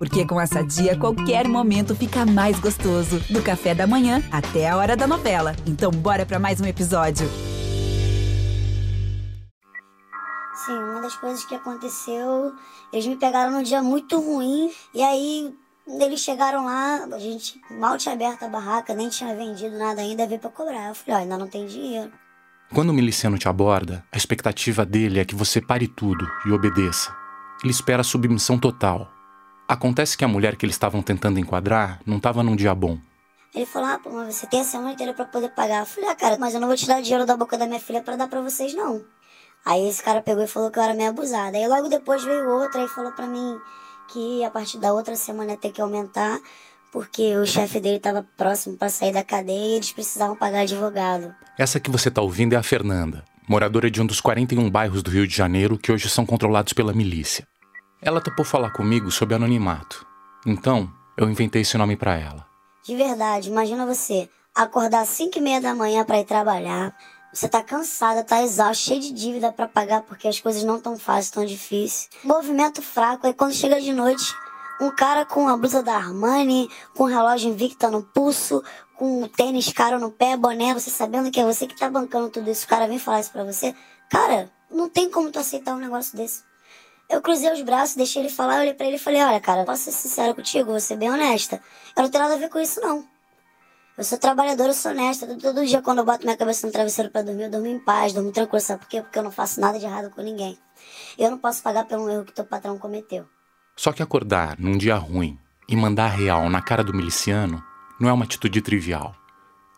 Porque com essa dia, qualquer momento fica mais gostoso. Do café da manhã até a hora da novela. Então, bora para mais um episódio. Sim, uma das coisas que aconteceu, eles me pegaram num dia muito ruim. E aí, eles chegaram lá, a gente mal tinha aberto a barraca, nem tinha vendido nada ainda, veio pra cobrar. Eu falei, ó, ainda não tem dinheiro. Quando o miliciano te aborda, a expectativa dele é que você pare tudo e obedeça. Ele espera a submissão total. Acontece que a mulher que eles estavam tentando enquadrar não estava num dia bom. Ele falou, ah, pô, mas você tem a semana inteira pra poder pagar. Eu falei, ah, cara, mas eu não vou tirar dinheiro da boca da minha filha para dar para vocês, não. Aí esse cara pegou e falou que eu era meio abusada. Aí logo depois veio outra e falou para mim que a partir da outra semana ia ter que aumentar, porque o chefe dele estava próximo para sair da cadeia e eles precisavam pagar advogado. Essa que você está ouvindo é a Fernanda, moradora de um dos 41 bairros do Rio de Janeiro que hoje são controlados pela milícia. Ela topou falar comigo sobre anonimato. Então, eu inventei esse nome para ela. De verdade, imagina você acordar às 5 e meia da manhã para ir trabalhar. Você tá cansada, tá exausta, cheia de dívida para pagar porque as coisas não tão fáceis, tão difíceis. Movimento fraco, aí quando chega de noite, um cara com a blusa da Armani, com um relógio Invicta no pulso, com um tênis caro no pé, boné, você sabendo que é você que tá bancando tudo isso, o cara vem falar isso pra você. Cara, não tem como tu aceitar um negócio desse. Eu cruzei os braços, deixei ele falar, olhei pra ele e falei, olha, cara, posso ser sincero contigo, vou ser bem honesta. Eu não tenho nada a ver com isso, não. Eu sou trabalhadora, eu sou honesta. Todo, todo dia quando eu boto minha cabeça no travesseiro para dormir, eu durmo em paz, durmo tranquilo. Sabe por quê? Porque eu não faço nada de errado com ninguém. Eu não posso pagar pelo erro que teu patrão cometeu. Só que acordar num dia ruim e mandar real na cara do miliciano não é uma atitude trivial.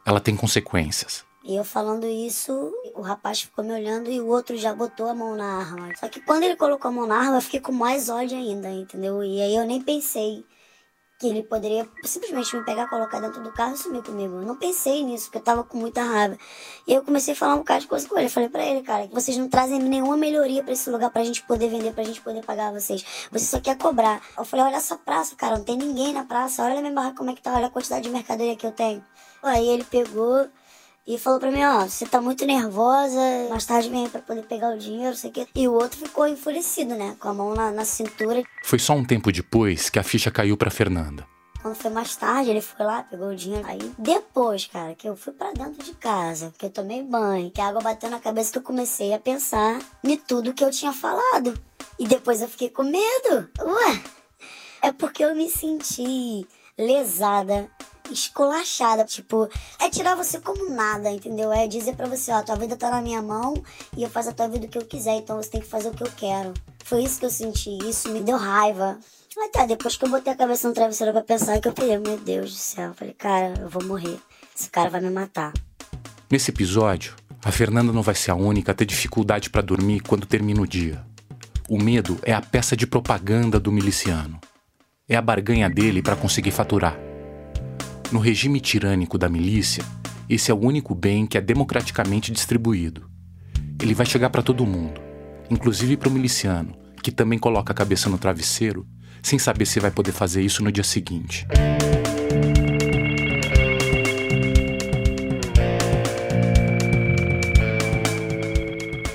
Ela tem consequências. E eu falando isso, o rapaz ficou me olhando e o outro já botou a mão na arma. Só que quando ele colocou a mão na arma, eu fiquei com mais ódio ainda, entendeu? E aí eu nem pensei que ele poderia simplesmente me pegar, colocar dentro do carro e sumir comigo. Eu não pensei nisso, porque eu tava com muita raiva. E eu comecei a falar um bocado de coisa com ele. Eu falei pra ele, cara, que vocês não trazem nenhuma melhoria para esse lugar pra gente poder vender, pra gente poder pagar vocês. Você só quer cobrar. Eu falei, olha essa praça, cara, não tem ninguém na praça. Olha minha barraca como é que tá, olha a quantidade de mercadoria que eu tenho. Aí ele pegou e falou pra mim, ó, você tá muito nervosa, mais tarde vem pra poder pegar o dinheiro, sei o quê. E o outro ficou enfurecido, né, com a mão na, na cintura. Foi só um tempo depois que a ficha caiu pra Fernanda. Quando foi mais tarde, ele foi lá, pegou o dinheiro. Aí depois, cara, que eu fui para dentro de casa, que eu tomei banho, que a água bateu na cabeça, que eu comecei a pensar em tudo que eu tinha falado. E depois eu fiquei com medo. Ué, é porque eu me senti lesada esculachada. Tipo, é tirar você como nada, entendeu? É dizer para você, ó, tua vida tá na minha mão e eu faço a tua vida o que eu quiser, então você tem que fazer o que eu quero. Foi isso que eu senti, isso me deu raiva. Até depois que eu botei a cabeça no travesseiro pra pensar, que eu falei, meu Deus do céu. Eu falei, cara, eu vou morrer. Esse cara vai me matar. Nesse episódio, a Fernanda não vai ser a única a ter dificuldade para dormir quando termina o dia. O medo é a peça de propaganda do miliciano. É a barganha dele para conseguir faturar. No regime tirânico da milícia, esse é o único bem que é democraticamente distribuído. Ele vai chegar para todo mundo, inclusive para o miliciano, que também coloca a cabeça no travesseiro, sem saber se vai poder fazer isso no dia seguinte.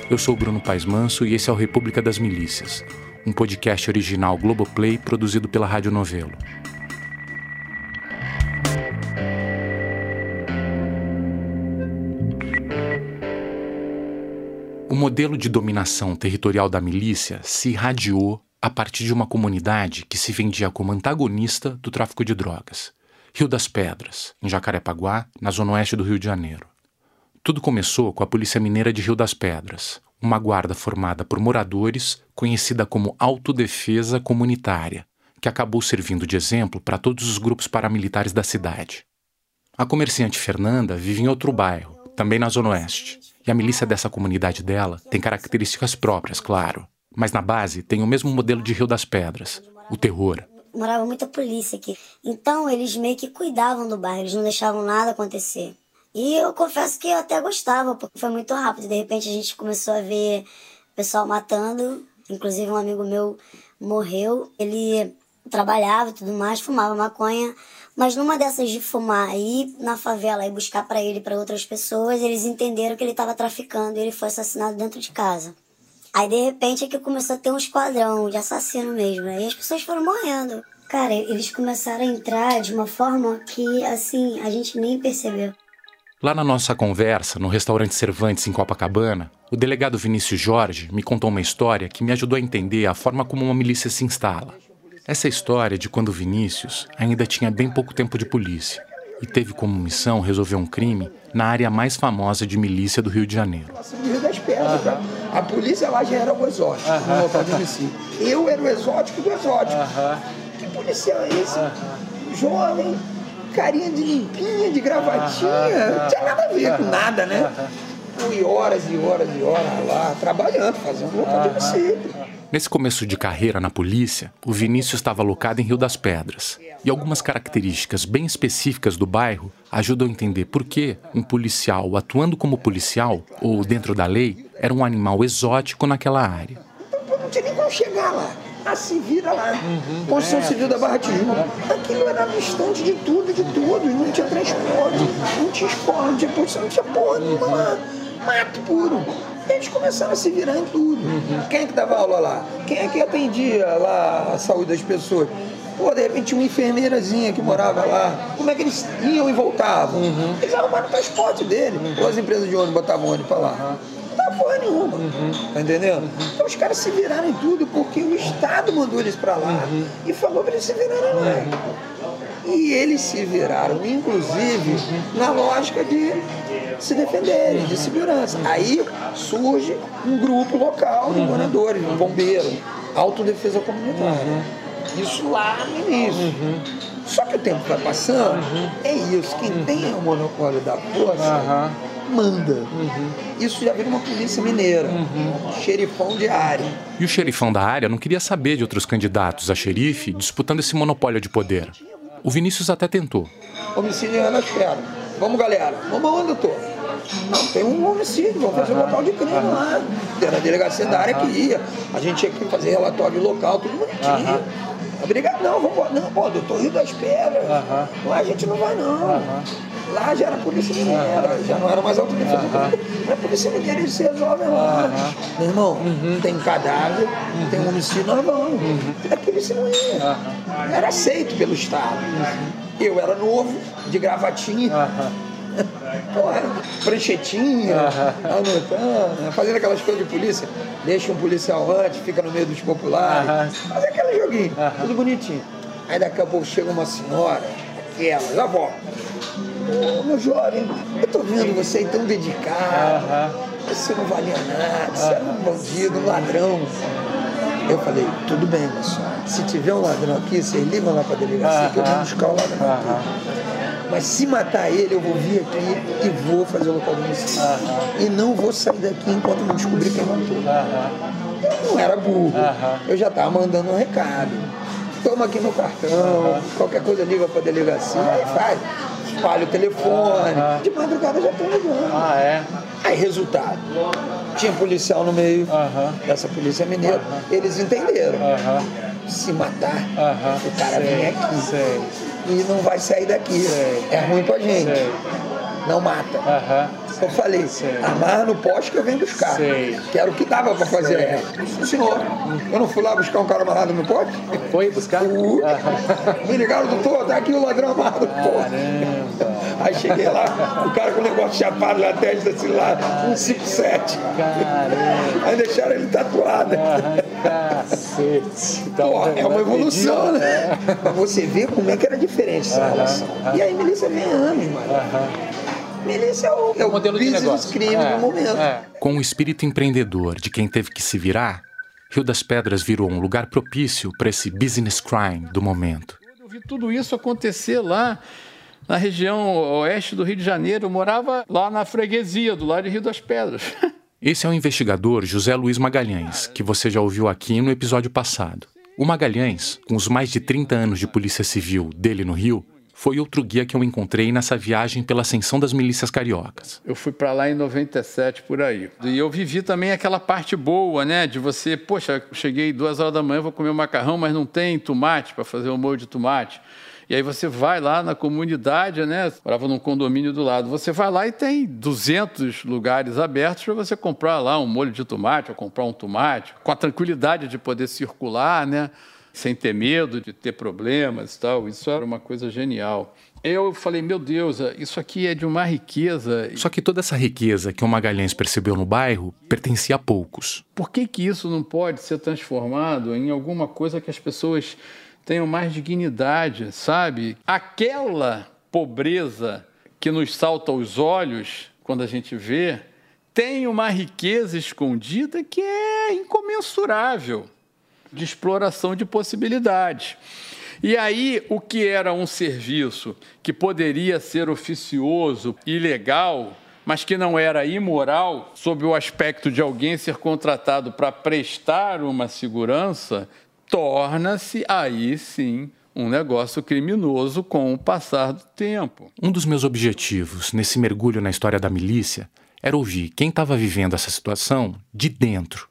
Eu sou Bruno Paes Manso e esse é o República das Milícias, um podcast original Globoplay produzido pela Rádio Novelo. Modelo de dominação territorial da milícia se irradiou a partir de uma comunidade que se vendia como antagonista do tráfico de drogas. Rio das Pedras, em Jacarepaguá, na zona oeste do Rio de Janeiro. Tudo começou com a Polícia Mineira de Rio das Pedras, uma guarda formada por moradores, conhecida como Autodefesa Comunitária, que acabou servindo de exemplo para todos os grupos paramilitares da cidade. A comerciante Fernanda vive em outro bairro, também na Zona Oeste, e a milícia dessa comunidade dela tem características próprias, claro. Mas na base tem o mesmo modelo de Rio das Pedras, o terror. Morava muita polícia aqui. Então eles meio que cuidavam do bairro, eles não deixavam nada acontecer. E eu confesso que eu até gostava, porque foi muito rápido. De repente a gente começou a ver pessoal matando. Inclusive um amigo meu morreu. Ele trabalhava e tudo mais, fumava maconha. Mas numa dessas de fumar aí na favela e buscar para ele e para outras pessoas, eles entenderam que ele estava traficando e ele foi assassinado dentro de casa. Aí de repente é que começou a ter um esquadrão de assassino mesmo. Aí as pessoas foram morrendo. Cara, eles começaram a entrar de uma forma que, assim, a gente nem percebeu. Lá na nossa conversa, no restaurante Cervantes em Copacabana, o delegado Vinícius Jorge me contou uma história que me ajudou a entender a forma como uma milícia se instala. Essa história de quando Vinícius ainda tinha bem pouco tempo de polícia e teve como missão resolver um crime na área mais famosa de milícia do Rio de Janeiro. Rio das Pedras, uhum. A polícia lá já era o exótico uhum. no de homicídio. Eu era o exótico do exótico. Uhum. Que policial é esse? Jovem, carinha de limpinha, de gravatinha. Não tinha nada a ver com nada, né? Fui horas e horas e horas lá, trabalhando, fazendo local de homicídio. Nesse começo de carreira na polícia, o Vinícius estava alocado em Rio das Pedras. E algumas características bem específicas do bairro ajudam a entender por que um policial atuando como policial, ou dentro da lei, era um animal exótico naquela área. Não tinha nem como chegar lá. Ah, se vira lá. Uhum, Construção é, Civil da Barra Tijuca. Aquilo era distante de tudo, de tudo. Não tinha transporte, não tinha esporte, não tinha posição, não tinha porra nenhuma lá. Mato puro eles começaram a se virar em tudo. Uhum. Quem é que dava aula lá? Quem é que atendia lá a saúde das pessoas? Pô, de repente uma enfermeirazinha que morava lá. Como é que eles iam e voltavam? Uhum. Eles arrumaram o transporte dele. Uhum. Ou as empresas de ônibus botavam ônibus para lá. Não dá porra nenhuma. Tá entendendo? Então os caras se viraram em tudo porque o Estado mandou eles para lá e falou para eles se virarem lá. E eles se viraram, inclusive, na lógica de se defenderem, de segurança. Aí surge um grupo local de moradores, um bombeiro, autodefesa comunitária. Isso lá no início. Só que o tempo vai passando, é isso. Quem tem o monopólio da força manda. Uhum. Isso já vira uma polícia mineira, uhum. xerifão de área. E o xerifão da área não queria saber de outros candidatos a xerife disputando esse monopólio de poder. O Vinícius até tentou. Homicídio é na espera. Vamos, galera. Vamos aonde eu tô? Não, tem um homicídio, vamos fazer um local de crime lá. Era a delegacia da área que ia. A gente tinha que fazer relatório local, tudo bonitinho. Obrigado, não, vamos Não, pô, doutor Rio das Pedras. Lá a gente não vai, não. Lá já era polícia mineira, já não era mais autodefesa. Uhum. a polícia mineira, eles se resolvem lá. Meu irmão, uhum. tem cadáver, uhum. tem homicídio, nós vamos. Uhum. A polícia não ia. Era aceito pelo Estado. Eu era novo, de gravatinha. Porra, pranchetinha, anotando, fazendo aquelas coisas de polícia. Deixa um policial antes, fica no meio dos populares. Fazer aquele joguinho, tudo bonitinho. Aí daqui a pouco chega uma senhora, aquela, já volta. Ô, meu jovem, eu tô vendo você tão dedicado. Você não valia nada, você era um bandido, um ladrão. Eu falei, tudo bem, moço. Se tiver um ladrão aqui, vocês ligam lá pra delegacia que eu vou buscar o ladrão aqui. Mas se matar ele, eu vou vir aqui e vou fazer o local do homicídio. E não vou sair daqui enquanto não descobrir quem matou. Eu não era burro. Eu já estava mandando um recado. Toma aqui meu cartão, qualquer coisa liga para a delegacia e faz. Espalha o telefone. De madrugada já estão ligando. Ah, é? Aí, resultado. Tinha policial no meio dessa polícia mineira. Eles entenderam. Se matar, o cara vem aqui. Sei e não vai sair daqui. Sei. É ruim pra gente. Sei. Não mata. Uhum. Eu falei, Sei. amarra no poste que eu venho buscar. Sei. Que era o que dava pra fazer. É. Funcionou. Eu não fui lá buscar um cara amarrado no poste? Foi buscar? Uh, me ligaram, doutor, tá aqui o ladrão amarrado no poste. Aí cheguei lá, o cara com o negócio chapado na testa, assim lá, 157. Caramba. Aí deixaram ele tatuado. Ah, cacete. Pô, é uma evolução, né? Pra você ver como é que era diferente essa relação. E aí, Melissa vem anos, mano. Melissa é o, é o modelo de negócio. crime é, no momento. É. Com o espírito empreendedor de quem teve que se virar, Rio das Pedras virou um lugar propício para esse business crime do momento. Eu vi tudo isso acontecer lá na região oeste do Rio de Janeiro. Eu morava lá na freguesia, do lado de Rio das Pedras. Esse é o investigador José Luiz Magalhães, que você já ouviu aqui no episódio passado. O Magalhães, com os mais de 30 anos de Polícia Civil dele no Rio, foi outro guia que eu encontrei nessa viagem pela ascensão das milícias cariocas. Eu fui para lá em 97 por aí. E eu vivi também aquela parte boa, né, de você, poxa, cheguei duas horas da manhã, vou comer um macarrão, mas não tem tomate para fazer um molho de tomate. E aí você vai lá na comunidade, né? Morava num condomínio do lado. Você vai lá e tem 200 lugares abertos para você comprar lá um molho de tomate ou comprar um tomate, com a tranquilidade de poder circular, né? Sem ter medo de ter problemas e tal. Isso era uma coisa genial. Eu falei, meu Deus, isso aqui é de uma riqueza. Só que toda essa riqueza que o Magalhães percebeu no bairro pertencia a poucos. Por que, que isso não pode ser transformado em alguma coisa que as pessoas tenham mais dignidade, sabe? Aquela pobreza que nos salta aos olhos quando a gente vê, tem uma riqueza escondida que é incomensurável de exploração de possibilidades. E aí, o que era um serviço que poderia ser oficioso e legal, mas que não era imoral, sob o aspecto de alguém ser contratado para prestar uma segurança, torna-se aí sim um negócio criminoso com o passar do tempo. Um dos meus objetivos nesse mergulho na história da milícia era ouvir quem estava vivendo essa situação de dentro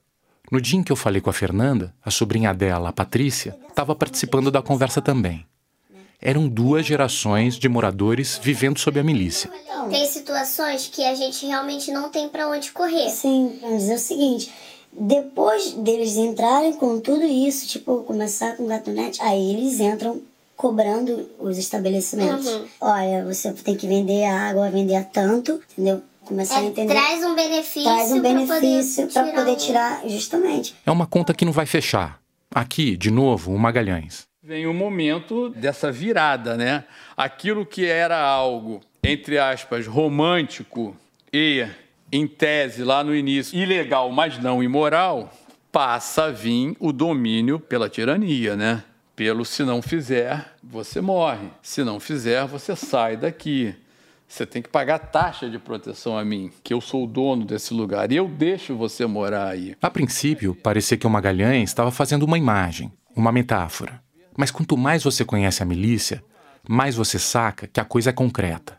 no dia em que eu falei com a Fernanda, a sobrinha dela, a Patrícia, estava participando da conversa também. Eram duas gerações de moradores vivendo sob a milícia. Tem situações que a gente realmente não tem para onde correr. Sim, mas é o seguinte, depois deles entrarem com tudo isso, tipo, começar com gatonete, aí eles entram cobrando os estabelecimentos. Uhum. Olha, você tem que vender a água, vender a tanto, entendeu? Começar é, a entender. Traz um benefício. Traz um benefício para poder, poder tirar, justamente. É uma conta que não vai fechar. Aqui, de novo, o Magalhães. Vem o momento dessa virada, né? Aquilo que era algo, entre aspas, romântico e, em tese, lá no início, ilegal, mas não imoral, passa a vir o domínio pela tirania, né? Pelo se não fizer, você morre. Se não fizer, você sai daqui. Você tem que pagar taxa de proteção a mim, que eu sou o dono desse lugar e eu deixo você morar aí. A princípio, parecia que o Magalhães estava fazendo uma imagem, uma metáfora. Mas quanto mais você conhece a milícia, mais você saca que a coisa é concreta.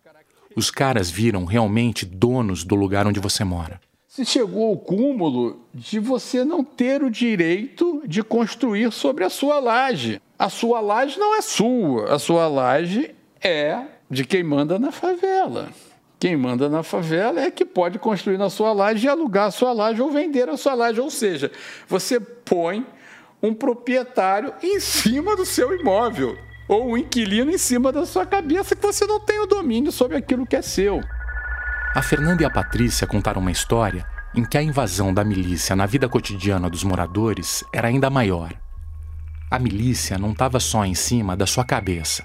Os caras viram realmente donos do lugar onde você mora. Se chegou ao cúmulo de você não ter o direito de construir sobre a sua laje. A sua laje não é sua, a sua laje é de quem manda na favela. Quem manda na favela é que pode construir na sua laje e alugar a sua laje ou vender a sua laje. Ou seja, você põe um proprietário em cima do seu imóvel ou um inquilino em cima da sua cabeça que você não tem o domínio sobre aquilo que é seu. A Fernanda e a Patrícia contaram uma história em que a invasão da milícia na vida cotidiana dos moradores era ainda maior. A milícia não estava só em cima da sua cabeça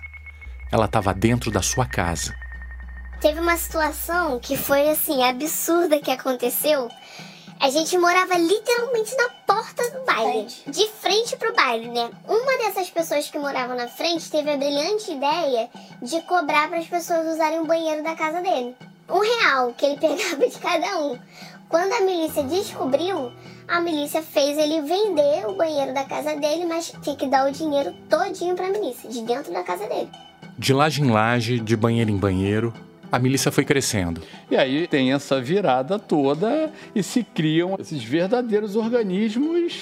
ela estava dentro da sua casa. Teve uma situação que foi assim absurda que aconteceu. A gente morava literalmente na porta do baile, de frente pro baile, né? Uma dessas pessoas que moravam na frente teve a brilhante ideia de cobrar para as pessoas usarem o banheiro da casa dele. Um real que ele pegava de cada um. Quando a milícia descobriu, a milícia fez ele vender o banheiro da casa dele, mas tinha que dar o dinheiro todinho para a milícia, de dentro da casa dele. De laje em laje, de banheiro em banheiro, a milícia foi crescendo. E aí tem essa virada toda e se criam esses verdadeiros organismos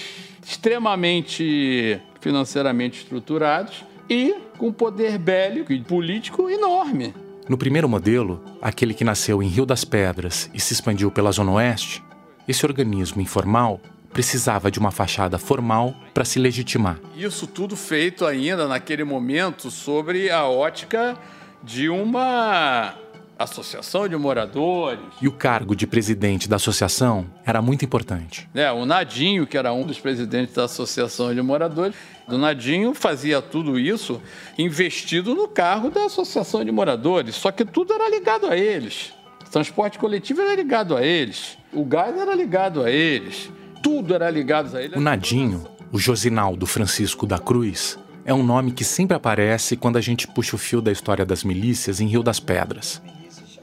extremamente financeiramente estruturados e com poder bélico e político enorme. No primeiro modelo, aquele que nasceu em Rio das Pedras e se expandiu pela Zona Oeste, esse organismo informal precisava de uma fachada formal para se legitimar. Isso tudo feito ainda naquele momento sobre a ótica de uma associação de moradores. E o cargo de presidente da associação era muito importante. É, o Nadinho, que era um dos presidentes da associação de moradores, o Nadinho fazia tudo isso investido no cargo da associação de moradores, só que tudo era ligado a eles. O transporte coletivo era ligado a eles, o gás era ligado a eles tudo era ligado a ele. O Nadinho, o Josinaldo Francisco da Cruz, é um nome que sempre aparece quando a gente puxa o fio da história das milícias em Rio das Pedras.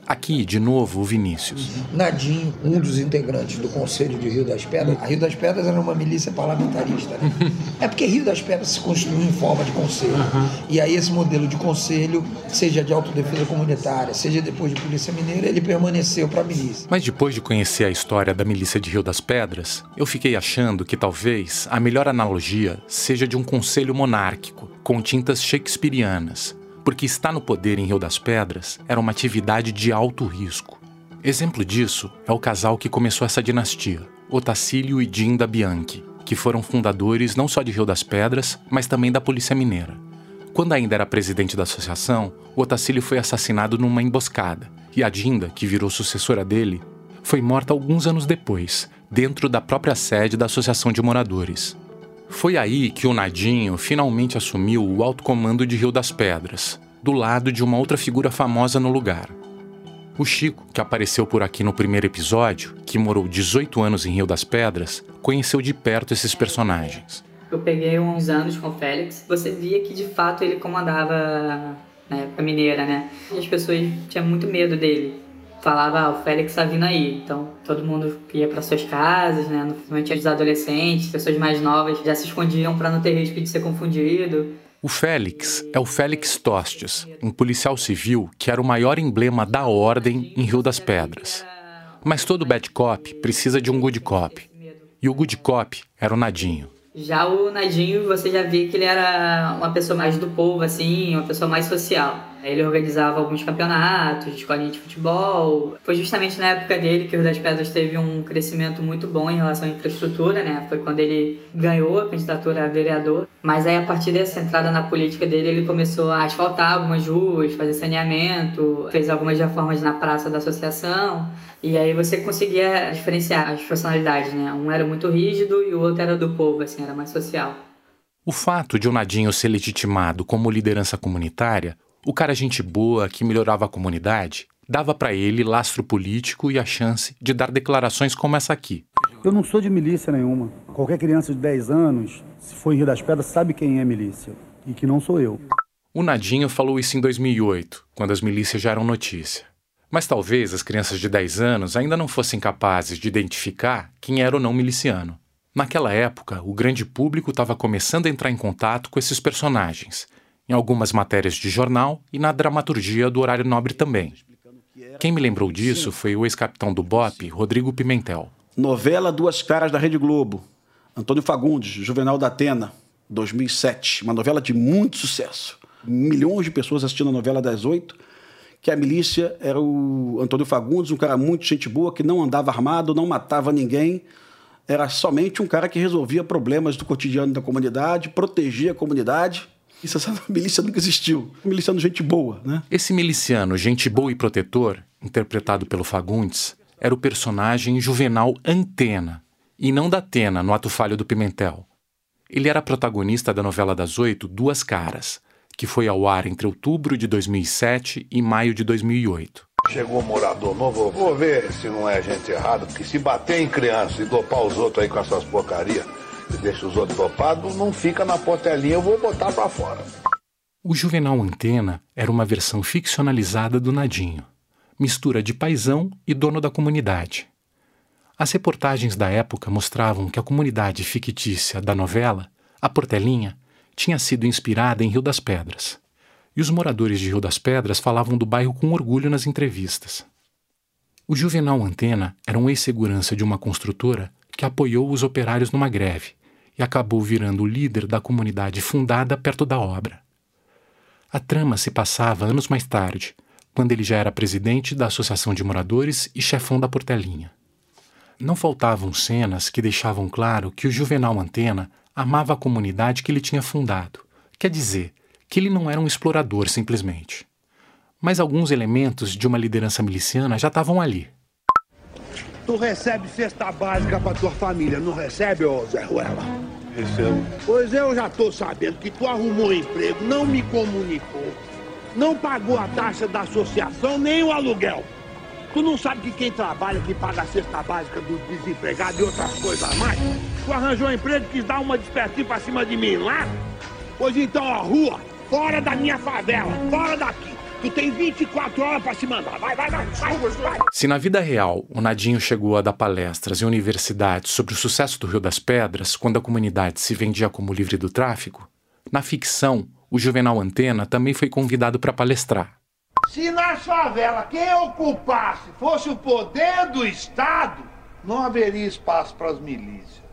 Aqui, de novo, o Vinícius. Nadinho, um dos integrantes do Conselho de Rio das Pedras. A Rio das Pedras era uma milícia parlamentarista, né? é porque Rio das Pedras se construiu em forma de conselho. Uhum. E aí esse modelo de conselho, seja de autodefesa comunitária, seja depois de Polícia Mineira, ele permaneceu para a milícia. Mas depois de conhecer a história da milícia de Rio das Pedras, eu fiquei achando que talvez a melhor analogia seja de um conselho monárquico, com tintas shakespearianas porque estar no poder em Rio das Pedras era uma atividade de alto risco. Exemplo disso é o casal que começou essa dinastia, Otacílio e Dinda Bianchi, que foram fundadores não só de Rio das Pedras, mas também da Polícia Mineira. Quando ainda era presidente da associação, Otacílio foi assassinado numa emboscada, e a Dinda, que virou sucessora dele, foi morta alguns anos depois, dentro da própria sede da Associação de Moradores. Foi aí que o Nadinho finalmente assumiu o alto comando de Rio das Pedras, do lado de uma outra figura famosa no lugar. O Chico, que apareceu por aqui no primeiro episódio, que morou 18 anos em Rio das Pedras, conheceu de perto esses personagens. Eu peguei uns anos com o Félix, você via que de fato ele comandava na época mineira, né? E as pessoas tinham muito medo dele falava, ah, o Félix tá vindo aí. Então todo mundo ia para suas casas, né? Principalmente os adolescentes, pessoas mais novas, já se escondiam para não ter risco de ser confundido. O Félix é o Félix Tostes, um policial civil que era o maior emblema da ordem em Rio das Pedras. Mas todo bad cop precisa de um good cop. E o good cop era o Nadinho. Já o Nadinho, você já via que ele era uma pessoa mais do povo, assim, uma pessoa mais social. Ele organizava alguns campeonatos, escolinha de futebol. Foi justamente na época dele que o Rio das Pedras teve um crescimento muito bom em relação à infraestrutura, né? Foi quando ele ganhou a candidatura a vereador. Mas aí, a partir dessa entrada na política dele, ele começou a asfaltar algumas ruas, fazer saneamento, fez algumas reformas na praça da associação. E aí você conseguia diferenciar as personalidades, né? Um era muito rígido e o outro era do povo, assim, era mais social. O fato de o Nadinho ser legitimado como liderança comunitária o cara gente boa que melhorava a comunidade dava para ele lastro político e a chance de dar declarações como essa aqui. Eu não sou de milícia nenhuma. Qualquer criança de 10 anos, se for em Rio das Pedras, sabe quem é milícia e que não sou eu. O Nadinho falou isso em 2008, quando as milícias já eram notícia. Mas talvez as crianças de 10 anos ainda não fossem capazes de identificar quem era ou não miliciano. Naquela época, o grande público estava começando a entrar em contato com esses personagens em algumas matérias de jornal e na dramaturgia do Horário Nobre também. Quem me lembrou disso foi o ex-capitão do BOP, Rodrigo Pimentel. Novela Duas Caras da Rede Globo. Antônio Fagundes, Juvenal da Atena, 2007. Uma novela de muito sucesso. Milhões de pessoas assistindo a novela das oito. Que a milícia era o Antônio Fagundes, um cara muito gente boa, que não andava armado, não matava ninguém. Era somente um cara que resolvia problemas do cotidiano da comunidade, protegia a comunidade isso, essa milícia nunca existiu. miliciano gente boa, né? Esse miliciano, gente boa e protetor, interpretado pelo Fagundes, era o personagem juvenal Antena, e não da Atena, no ato falho do Pimentel. Ele era protagonista da novela das oito Duas Caras, que foi ao ar entre outubro de 2007 e maio de 2008. Chegou um morador novo, vou ver se não é gente errada, porque se bater em criança e dopar os outros aí com essas porcarias, deixa os outros topados, não fica na portelinha, eu vou botar para fora. O Juvenal Antena era uma versão ficcionalizada do Nadinho, mistura de paisão e dono da comunidade. As reportagens da época mostravam que a comunidade fictícia da novela, a Portelinha, tinha sido inspirada em Rio das Pedras. E os moradores de Rio das Pedras falavam do bairro com orgulho nas entrevistas. O Juvenal Antena era um ex-segurança de uma construtora que apoiou os operários numa greve e acabou virando o líder da comunidade fundada perto da obra. A trama se passava anos mais tarde, quando ele já era presidente da Associação de Moradores e chefão da Portelinha. Não faltavam cenas que deixavam claro que o Juvenal Antena amava a comunidade que ele tinha fundado, quer dizer, que ele não era um explorador simplesmente. Mas alguns elementos de uma liderança miliciana já estavam ali. Tu recebe cesta básica pra tua família, não recebe, ô Zé Ruela? Recebo. Pois eu já tô sabendo que tu arrumou um emprego, não me comunicou, não pagou a taxa da associação nem o aluguel. Tu não sabe que quem trabalha que paga a cesta básica do desempregado e outras coisas a mais? Tu arranjou um emprego e quis dar uma despertinha pra cima de mim lá? Pois então, ó, rua, fora da minha favela, fora daqui. Tu tem 24 horas para se mandar. Vai, vai, vai, vai, vai. Se na vida real o Nadinho chegou a dar palestras em universidades sobre o sucesso do Rio das Pedras quando a comunidade se vendia como livre do tráfico, na ficção o Juvenal Antena também foi convidado para palestrar. Se na favela quem ocupasse fosse o poder do Estado, não haveria espaço para as milícias.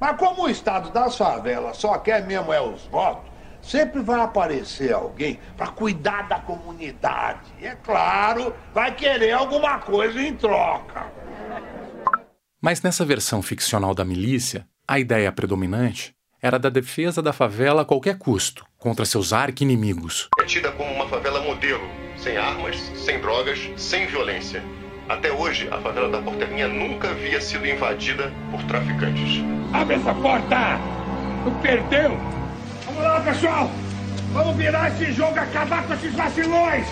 Mas como o Estado das favelas só quer mesmo é os votos, sempre vai aparecer alguém para cuidar da comunidade. E é claro, vai querer alguma coisa em troca. Mas nessa versão ficcional da milícia, A ideia predominante era da defesa da favela a qualquer custo, contra seus arqui-inimigos. É tida como uma favela modelo, sem armas, sem drogas, sem violência. Até hoje, a favela da Portelinha nunca havia sido invadida por traficantes. Abre essa porta! Tu perdeu! Vamos lá, pessoal! Vamos virar esse jogo e acabar com esses vacilões!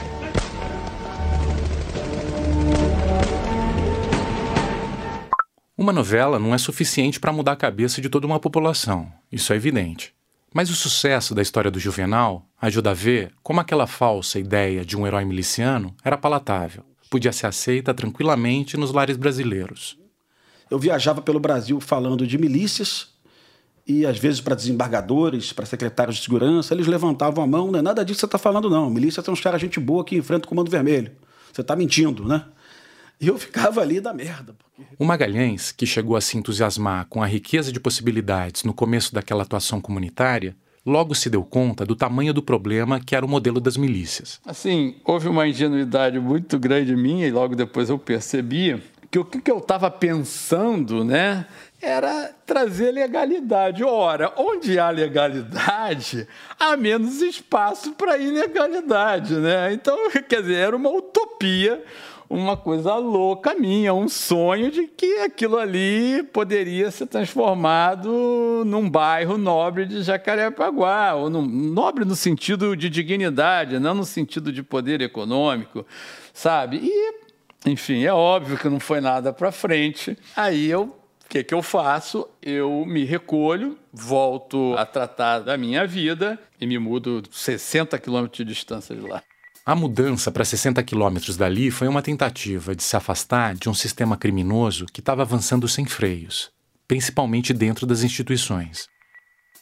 Uma novela não é suficiente para mudar a cabeça de toda uma população, isso é evidente. Mas o sucesso da história do Juvenal ajuda a ver como aquela falsa ideia de um herói miliciano era palatável, podia ser aceita tranquilamente nos lares brasileiros. Eu viajava pelo Brasil falando de milícias e às vezes para desembargadores, para secretários de segurança, eles levantavam a mão, não é nada disso que você está falando não, milícia são uns caras gente boa que enfrentam o Comando Vermelho. Você está mentindo, né? E eu ficava ali da merda. Porque... O Magalhães, que chegou a se entusiasmar com a riqueza de possibilidades no começo daquela atuação comunitária, logo se deu conta do tamanho do problema que era o modelo das milícias. Assim, houve uma ingenuidade muito grande minha e logo depois eu percebi que o que eu estava pensando, né, era trazer legalidade. Ora, onde há legalidade, há menos espaço para ilegalidade, né? Então, quer dizer, era uma utopia uma coisa louca minha, um sonho de que aquilo ali poderia ser transformado num bairro nobre de Jacarepaguá, ou num, nobre no sentido de dignidade, não no sentido de poder econômico, sabe? E, enfim, é óbvio que não foi nada para frente. Aí eu que, que eu faço? Eu me recolho, volto a tratar da minha vida e me mudo 60 quilômetros de distância de lá. A mudança para 60 quilômetros dali foi uma tentativa de se afastar de um sistema criminoso que estava avançando sem freios, principalmente dentro das instituições.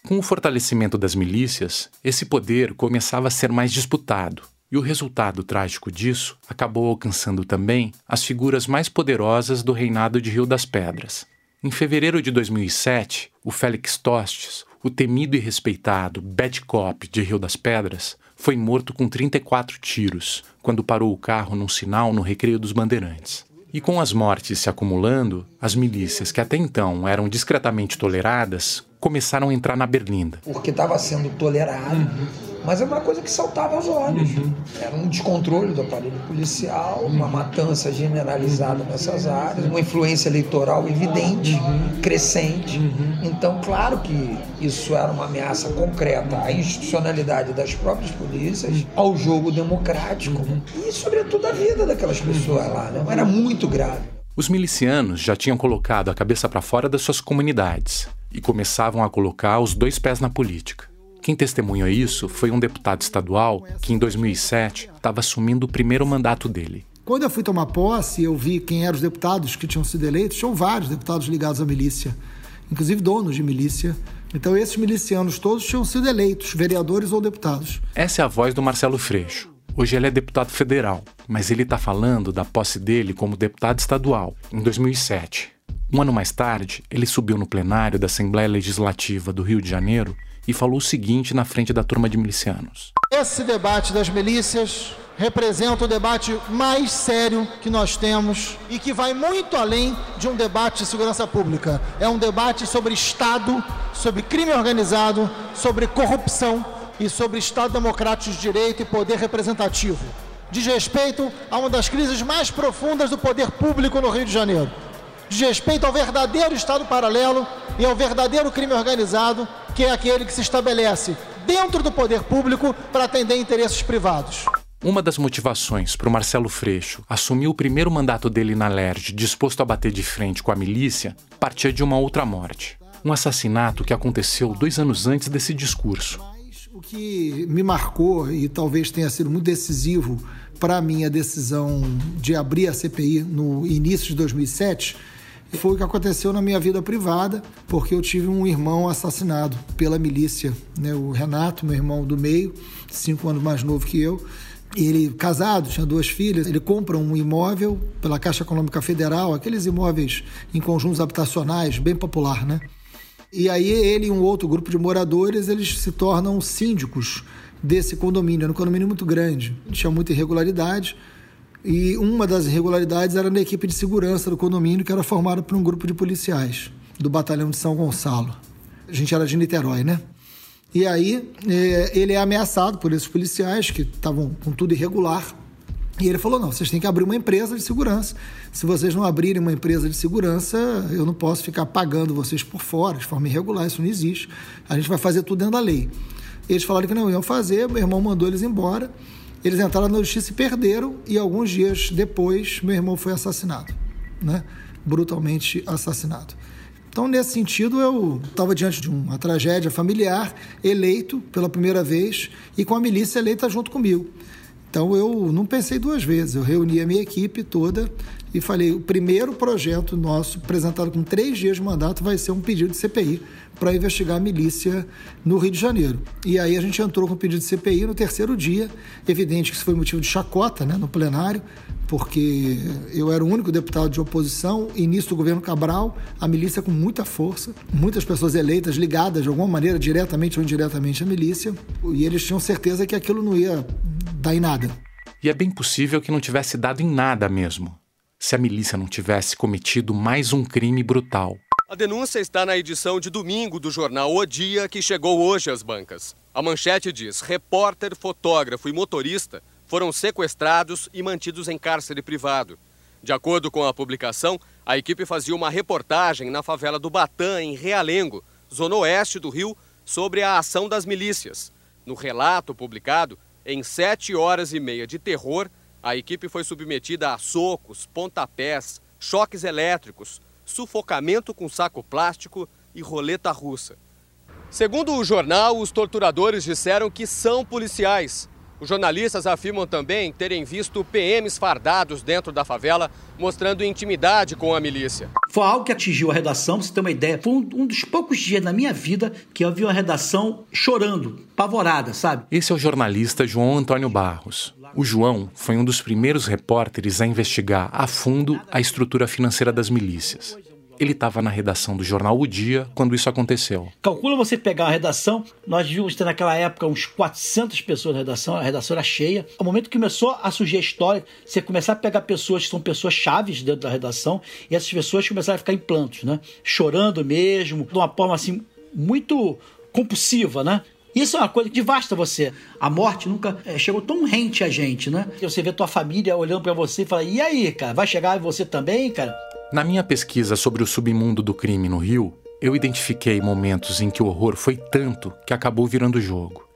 Com o fortalecimento das milícias, esse poder começava a ser mais disputado, e o resultado trágico disso acabou alcançando também as figuras mais poderosas do reinado de Rio das Pedras. Em fevereiro de 2007, o Félix Tostes, o temido e respeitado Bad Cop de Rio das Pedras, foi morto com 34 tiros quando parou o carro num sinal no Recreio dos Bandeirantes. E com as mortes se acumulando, as milícias que até então eram discretamente toleradas começaram a entrar na berlinda. Porque estava sendo tolerado. Uhum mas é uma coisa que saltava aos olhos. Uhum. Era um descontrole do aparelho policial, uma matança generalizada nessas áreas, uma influência eleitoral evidente, uhum. crescente. Uhum. Então, claro que isso era uma ameaça concreta à institucionalidade das próprias polícias, ao jogo democrático e, sobretudo, à vida daquelas pessoas lá. Né? Era muito grave. Os milicianos já tinham colocado a cabeça para fora das suas comunidades e começavam a colocar os dois pés na política. Quem testemunhou isso foi um deputado estadual que, em 2007, estava assumindo o primeiro mandato dele. Quando eu fui tomar posse, eu vi quem eram os deputados que tinham sido eleitos. Tinham vários deputados ligados à milícia, inclusive donos de milícia. Então, esses milicianos todos tinham sido eleitos, vereadores ou deputados. Essa é a voz do Marcelo Freixo. Hoje ele é deputado federal, mas ele está falando da posse dele como deputado estadual, em 2007. Um ano mais tarde, ele subiu no plenário da Assembleia Legislativa do Rio de Janeiro e falou o seguinte na frente da turma de milicianos: Esse debate das milícias representa o debate mais sério que nós temos e que vai muito além de um debate de segurança pública. É um debate sobre Estado, sobre crime organizado, sobre corrupção e sobre Estado democrático de direito e poder representativo. Diz respeito a uma das crises mais profundas do poder público no Rio de Janeiro diz respeito ao verdadeiro Estado paralelo e ao verdadeiro crime organizado, que é aquele que se estabelece dentro do poder público para atender interesses privados. Uma das motivações para o Marcelo Freixo assumir o primeiro mandato dele na LERJ, disposto a bater de frente com a milícia, partia de uma outra morte. Um assassinato que aconteceu dois anos antes desse discurso. O que me marcou e talvez tenha sido muito decisivo para a minha decisão de abrir a CPI no início de 2007 foi o que aconteceu na minha vida privada, porque eu tive um irmão assassinado pela milícia, né? o Renato, meu irmão do meio, cinco anos mais novo que eu. Ele, casado, tinha duas filhas, ele compra um imóvel pela Caixa Econômica Federal, aqueles imóveis em conjuntos habitacionais, bem popular, né? E aí ele e um outro grupo de moradores, eles se tornam síndicos desse condomínio. Era um condomínio muito grande, tinha muita irregularidade. E uma das irregularidades era na equipe de segurança do condomínio, que era formada por um grupo de policiais. do batalhão de São Gonçalo. A gente era de Niterói, né? E aí é, ele é ameaçado por esses policiais que estavam com tudo irregular. E ele falou: não, vocês têm que abrir uma empresa de segurança. Se vocês não abrirem uma empresa de segurança, eu não posso ficar pagando vocês por fora, de forma irregular, isso não existe. A gente vai fazer tudo dentro da lei. Eles falaram que não iam fazer, meu irmão mandou eles embora. Eles entraram na justiça e perderam, e alguns dias depois, meu irmão foi assassinado, né? brutalmente assassinado. Então, nesse sentido, eu estava diante de uma tragédia familiar, eleito pela primeira vez e com a milícia eleita junto comigo. Então, eu não pensei duas vezes. Eu reuni a minha equipe toda e falei: o primeiro projeto nosso, apresentado com três dias de mandato, vai ser um pedido de CPI para investigar a milícia no Rio de Janeiro. E aí a gente entrou com o pedido de CPI no terceiro dia. Evidente que isso foi motivo de chacota né, no plenário, porque eu era o único deputado de oposição, início do governo Cabral, a milícia com muita força, muitas pessoas eleitas ligadas de alguma maneira, diretamente ou indiretamente à milícia, e eles tinham certeza que aquilo não ia dar em nada. E é bem possível que não tivesse dado em nada mesmo se a milícia não tivesse cometido mais um crime brutal. A denúncia está na edição de domingo do jornal O Dia, que chegou hoje às bancas. A manchete diz: repórter, fotógrafo e motorista foram sequestrados e mantidos em cárcere privado. De acordo com a publicação, a equipe fazia uma reportagem na favela do Batã, em Realengo, zona oeste do Rio, sobre a ação das milícias. No relato publicado, em sete horas e meia de terror, a equipe foi submetida a socos, pontapés, choques elétricos, sufocamento com saco plástico e roleta russa. Segundo o jornal, os torturadores disseram que são policiais. Os jornalistas afirmam também terem visto PMs fardados dentro da favela, mostrando intimidade com a milícia. Foi algo que atingiu a redação, pra você ter uma ideia. Foi um, um dos poucos dias na minha vida que eu vi uma redação chorando, apavorada, sabe? Esse é o jornalista João Antônio Barros. O João foi um dos primeiros repórteres a investigar a fundo a estrutura financeira das milícias. Ele estava na redação do jornal O Dia quando isso aconteceu. Calcula você pegar a redação, nós devíamos ter naquela época uns 400 pessoas na redação, a redação era cheia. Ao momento que começou a surgir a história, você começar a pegar pessoas que são pessoas chaves dentro da redação, e essas pessoas começaram a ficar em plantos, né? Chorando mesmo, de uma forma assim muito compulsiva, né? Isso é uma coisa que devasta você. A morte nunca é, chegou tão rente a gente, né? Você vê tua família olhando para você e fala: "E aí, cara, vai chegar você também, cara?" Na minha pesquisa sobre o submundo do crime no Rio, eu identifiquei momentos em que o horror foi tanto que acabou virando jogo.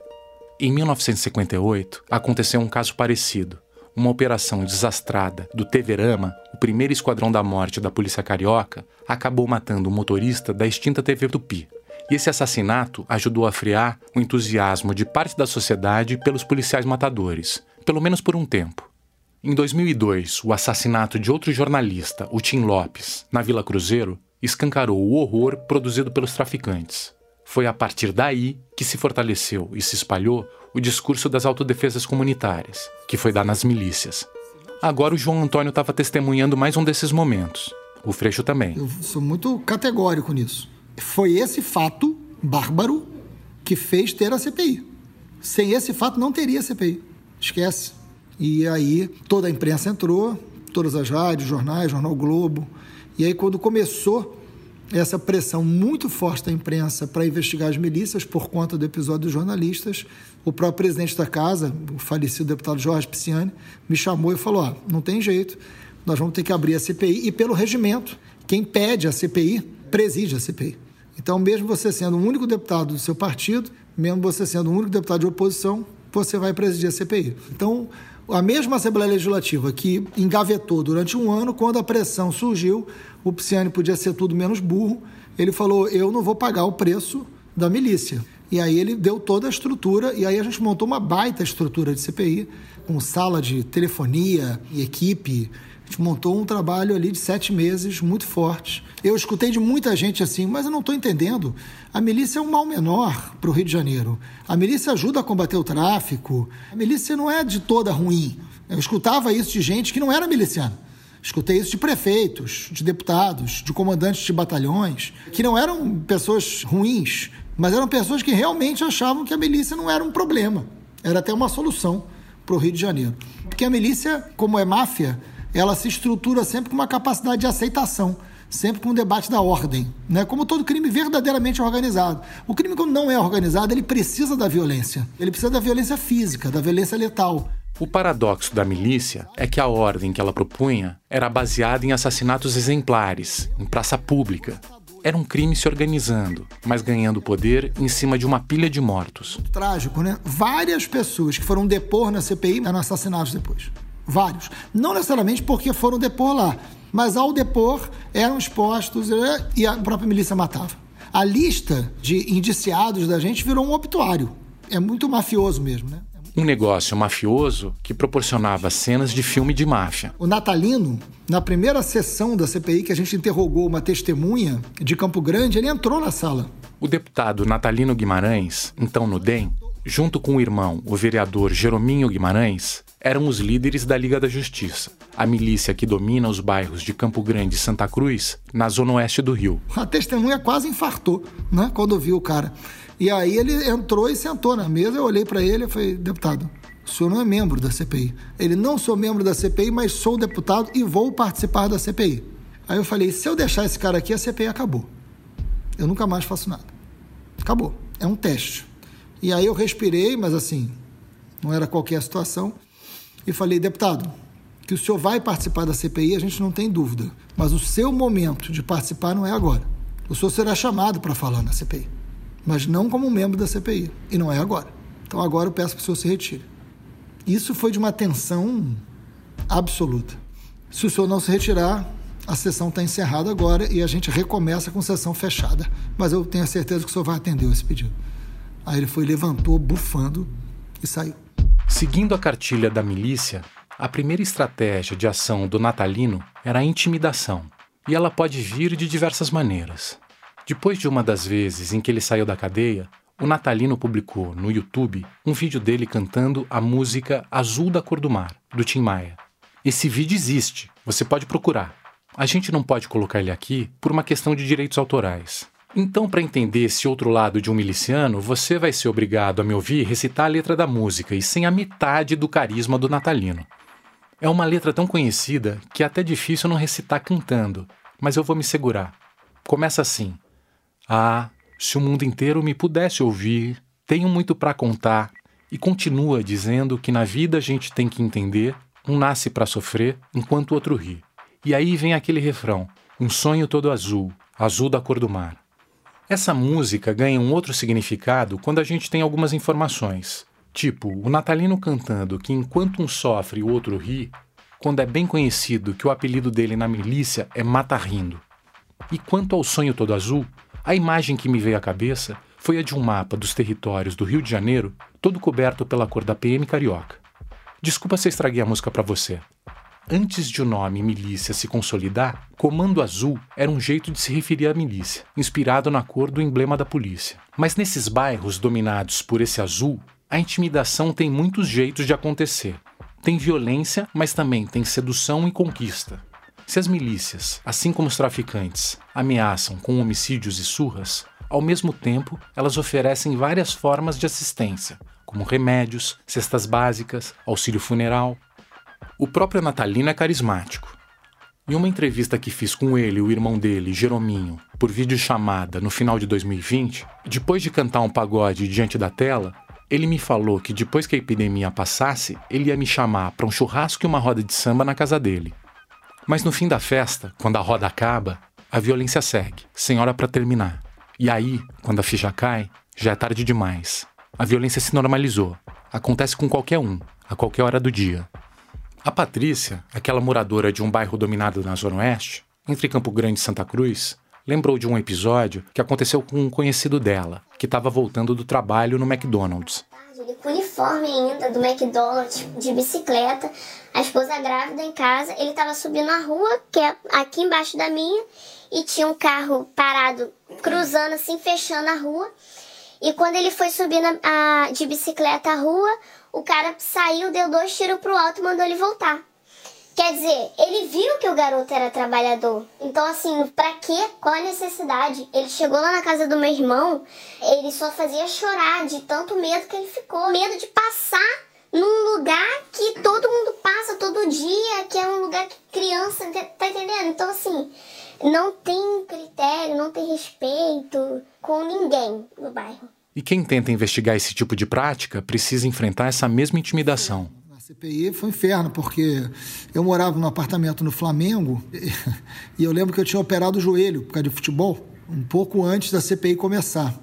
Em 1958, aconteceu um caso parecido. Uma operação desastrada do Teverama, o primeiro esquadrão da morte da polícia carioca, acabou matando o motorista da extinta TV Tupi. E esse assassinato ajudou a frear o entusiasmo de parte da sociedade pelos policiais matadores, pelo menos por um tempo. Em 2002, o assassinato de outro jornalista, o Tim Lopes, na Vila Cruzeiro, escancarou o horror produzido pelos traficantes. Foi a partir daí que se fortaleceu e se espalhou o discurso das autodefesas comunitárias, que foi dar nas milícias. Agora o João Antônio estava testemunhando mais um desses momentos. O Freixo também. Eu sou muito categórico nisso. Foi esse fato bárbaro que fez ter a CPI. Sem esse fato não teria CPI. Esquece. E aí toda a imprensa entrou, todas as rádios, jornais, Jornal Globo. E aí quando começou essa pressão muito forte da imprensa para investigar as milícias por conta do episódio dos jornalistas, o próprio presidente da casa, o falecido deputado Jorge Pisciani, me chamou e falou: ó, não tem jeito, nós vamos ter que abrir a CPI e pelo regimento, quem pede a CPI preside a CPI. Então, mesmo você sendo o único deputado do seu partido, mesmo você sendo o único deputado de oposição, você vai presidir a CPI. Então, a mesma Assembleia Legislativa que engavetou durante um ano, quando a pressão surgiu, o Pisciani podia ser tudo menos burro, ele falou: eu não vou pagar o preço da milícia. E aí ele deu toda a estrutura, e aí a gente montou uma baita estrutura de CPI, com sala de telefonia e equipe. Gente montou um trabalho ali de sete meses, muito forte. Eu escutei de muita gente assim, mas eu não estou entendendo. A milícia é um mal menor para o Rio de Janeiro. A milícia ajuda a combater o tráfico. A milícia não é de toda ruim. Eu escutava isso de gente que não era miliciana. Escutei isso de prefeitos, de deputados, de comandantes de batalhões, que não eram pessoas ruins, mas eram pessoas que realmente achavam que a milícia não era um problema, era até uma solução para o Rio de Janeiro. Porque a milícia, como é máfia, ela se estrutura sempre com uma capacidade de aceitação. sempre com o debate da ordem, né? como todo crime verdadeiramente organizado. O crime, quando não é organizado, ele precisa da violência. Ele precisa da violência física, da violência letal. O paradoxo da milícia é que a ordem que ela propunha era baseada em assassinatos exemplares, em praça pública. Era um crime se organizando, mas ganhando poder em cima de uma pilha de mortos. Trágico, né? Várias pessoas que foram depor na CPI eram assassinados depois. Vários. Não necessariamente porque foram depor lá, mas ao depor eram expostos né? e a própria milícia matava. A lista de indiciados da gente virou um obituário. É muito mafioso mesmo, né? Um negócio mafioso que proporcionava cenas de filme de máfia. O Natalino, na primeira sessão da CPI que a gente interrogou uma testemunha de Campo Grande, ele entrou na sala. O deputado Natalino Guimarães, então no DEM, junto com o irmão, o vereador Jerominho Guimarães, eram os líderes da Liga da Justiça, a milícia que domina os bairros de Campo Grande e Santa Cruz, na zona oeste do Rio. A testemunha quase infartou, né, quando viu o cara. E aí ele entrou e sentou na mesa, eu olhei para ele e falei, deputado, o senhor não é membro da CPI. Ele, não sou membro da CPI, mas sou deputado e vou participar da CPI. Aí eu falei, se eu deixar esse cara aqui, a CPI acabou. Eu nunca mais faço nada. Acabou. É um teste. E aí eu respirei, mas assim, não era qualquer situação, e falei, deputado, que o senhor vai participar da CPI, a gente não tem dúvida. Mas o seu momento de participar não é agora. O senhor será chamado para falar na CPI mas não como membro da CPI. E não é agora. Então agora eu peço que o senhor se retire. Isso foi de uma tensão absoluta. Se o senhor não se retirar, a sessão está encerrada agora e a gente recomeça com sessão fechada. Mas eu tenho a certeza que o senhor vai atender esse pedido. Aí ele foi, levantou, bufando e saiu. Seguindo a cartilha da milícia, a primeira estratégia de ação do natalino era a intimidação. E ela pode vir de diversas maneiras. Depois de uma das vezes em que ele saiu da cadeia, o Natalino publicou no YouTube um vídeo dele cantando a música Azul da Cor do Mar, do Tim Maia. Esse vídeo existe, você pode procurar. A gente não pode colocar ele aqui por uma questão de direitos autorais. Então, para entender esse outro lado de um miliciano, você vai ser obrigado a me ouvir recitar a letra da música e sem a metade do carisma do Natalino. É uma letra tão conhecida que é até difícil não recitar cantando, mas eu vou me segurar. Começa assim. Ah, se o mundo inteiro me pudesse ouvir, tenho muito para contar. E continua dizendo que na vida a gente tem que entender: um nasce para sofrer enquanto o outro ri. E aí vem aquele refrão: um sonho todo azul, azul da cor do mar. Essa música ganha um outro significado quando a gente tem algumas informações. Tipo, o natalino cantando que enquanto um sofre o outro ri, quando é bem conhecido que o apelido dele na milícia é Mata Rindo. E quanto ao sonho todo azul, a imagem que me veio à cabeça foi a de um mapa dos territórios do Rio de Janeiro, todo coberto pela cor da PM carioca. Desculpa se estraguei a música para você. Antes de o nome milícia se consolidar, Comando Azul era um jeito de se referir à milícia, inspirado na cor do emblema da polícia. Mas nesses bairros dominados por esse azul, a intimidação tem muitos jeitos de acontecer. Tem violência, mas também tem sedução e conquista. Se as milícias, assim como os traficantes, ameaçam com homicídios e surras, ao mesmo tempo elas oferecem várias formas de assistência, como remédios, cestas básicas, auxílio funeral. O próprio Natalino é carismático. Em uma entrevista que fiz com ele e o irmão dele, Jerominho, por videochamada no final de 2020, depois de cantar um pagode diante da tela, ele me falou que depois que a epidemia passasse, ele ia me chamar para um churrasco e uma roda de samba na casa dele. Mas no fim da festa, quando a roda acaba, a violência segue, sem hora para terminar. E aí, quando a ficha cai, já é tarde demais. A violência se normalizou. Acontece com qualquer um, a qualquer hora do dia. A Patrícia, aquela moradora de um bairro dominado na Zona Oeste, entre Campo Grande e Santa Cruz, lembrou de um episódio que aconteceu com um conhecido dela, que estava voltando do trabalho no McDonald's ele com uniforme ainda do McDonald's de bicicleta, a esposa grávida em casa, ele estava subindo a rua, que é aqui embaixo da minha, e tinha um carro parado, cruzando assim, fechando a rua. E quando ele foi subindo a, a, de bicicleta a rua, o cara saiu, deu dois tiros pro alto e mandou ele voltar. Quer dizer, ele viu que o garoto era trabalhador. Então, assim, pra quê? Qual a necessidade? Ele chegou lá na casa do meu irmão, ele só fazia chorar de tanto medo que ele ficou. Medo de passar num lugar que todo mundo passa todo dia, que é um lugar que criança. Tá entendendo? Então, assim, não tem critério, não tem respeito com ninguém no bairro. E quem tenta investigar esse tipo de prática precisa enfrentar essa mesma intimidação. Na CPI foi um inferno, porque eu morava num apartamento no Flamengo e eu lembro que eu tinha operado o joelho por causa de futebol, um pouco antes da CPI começar.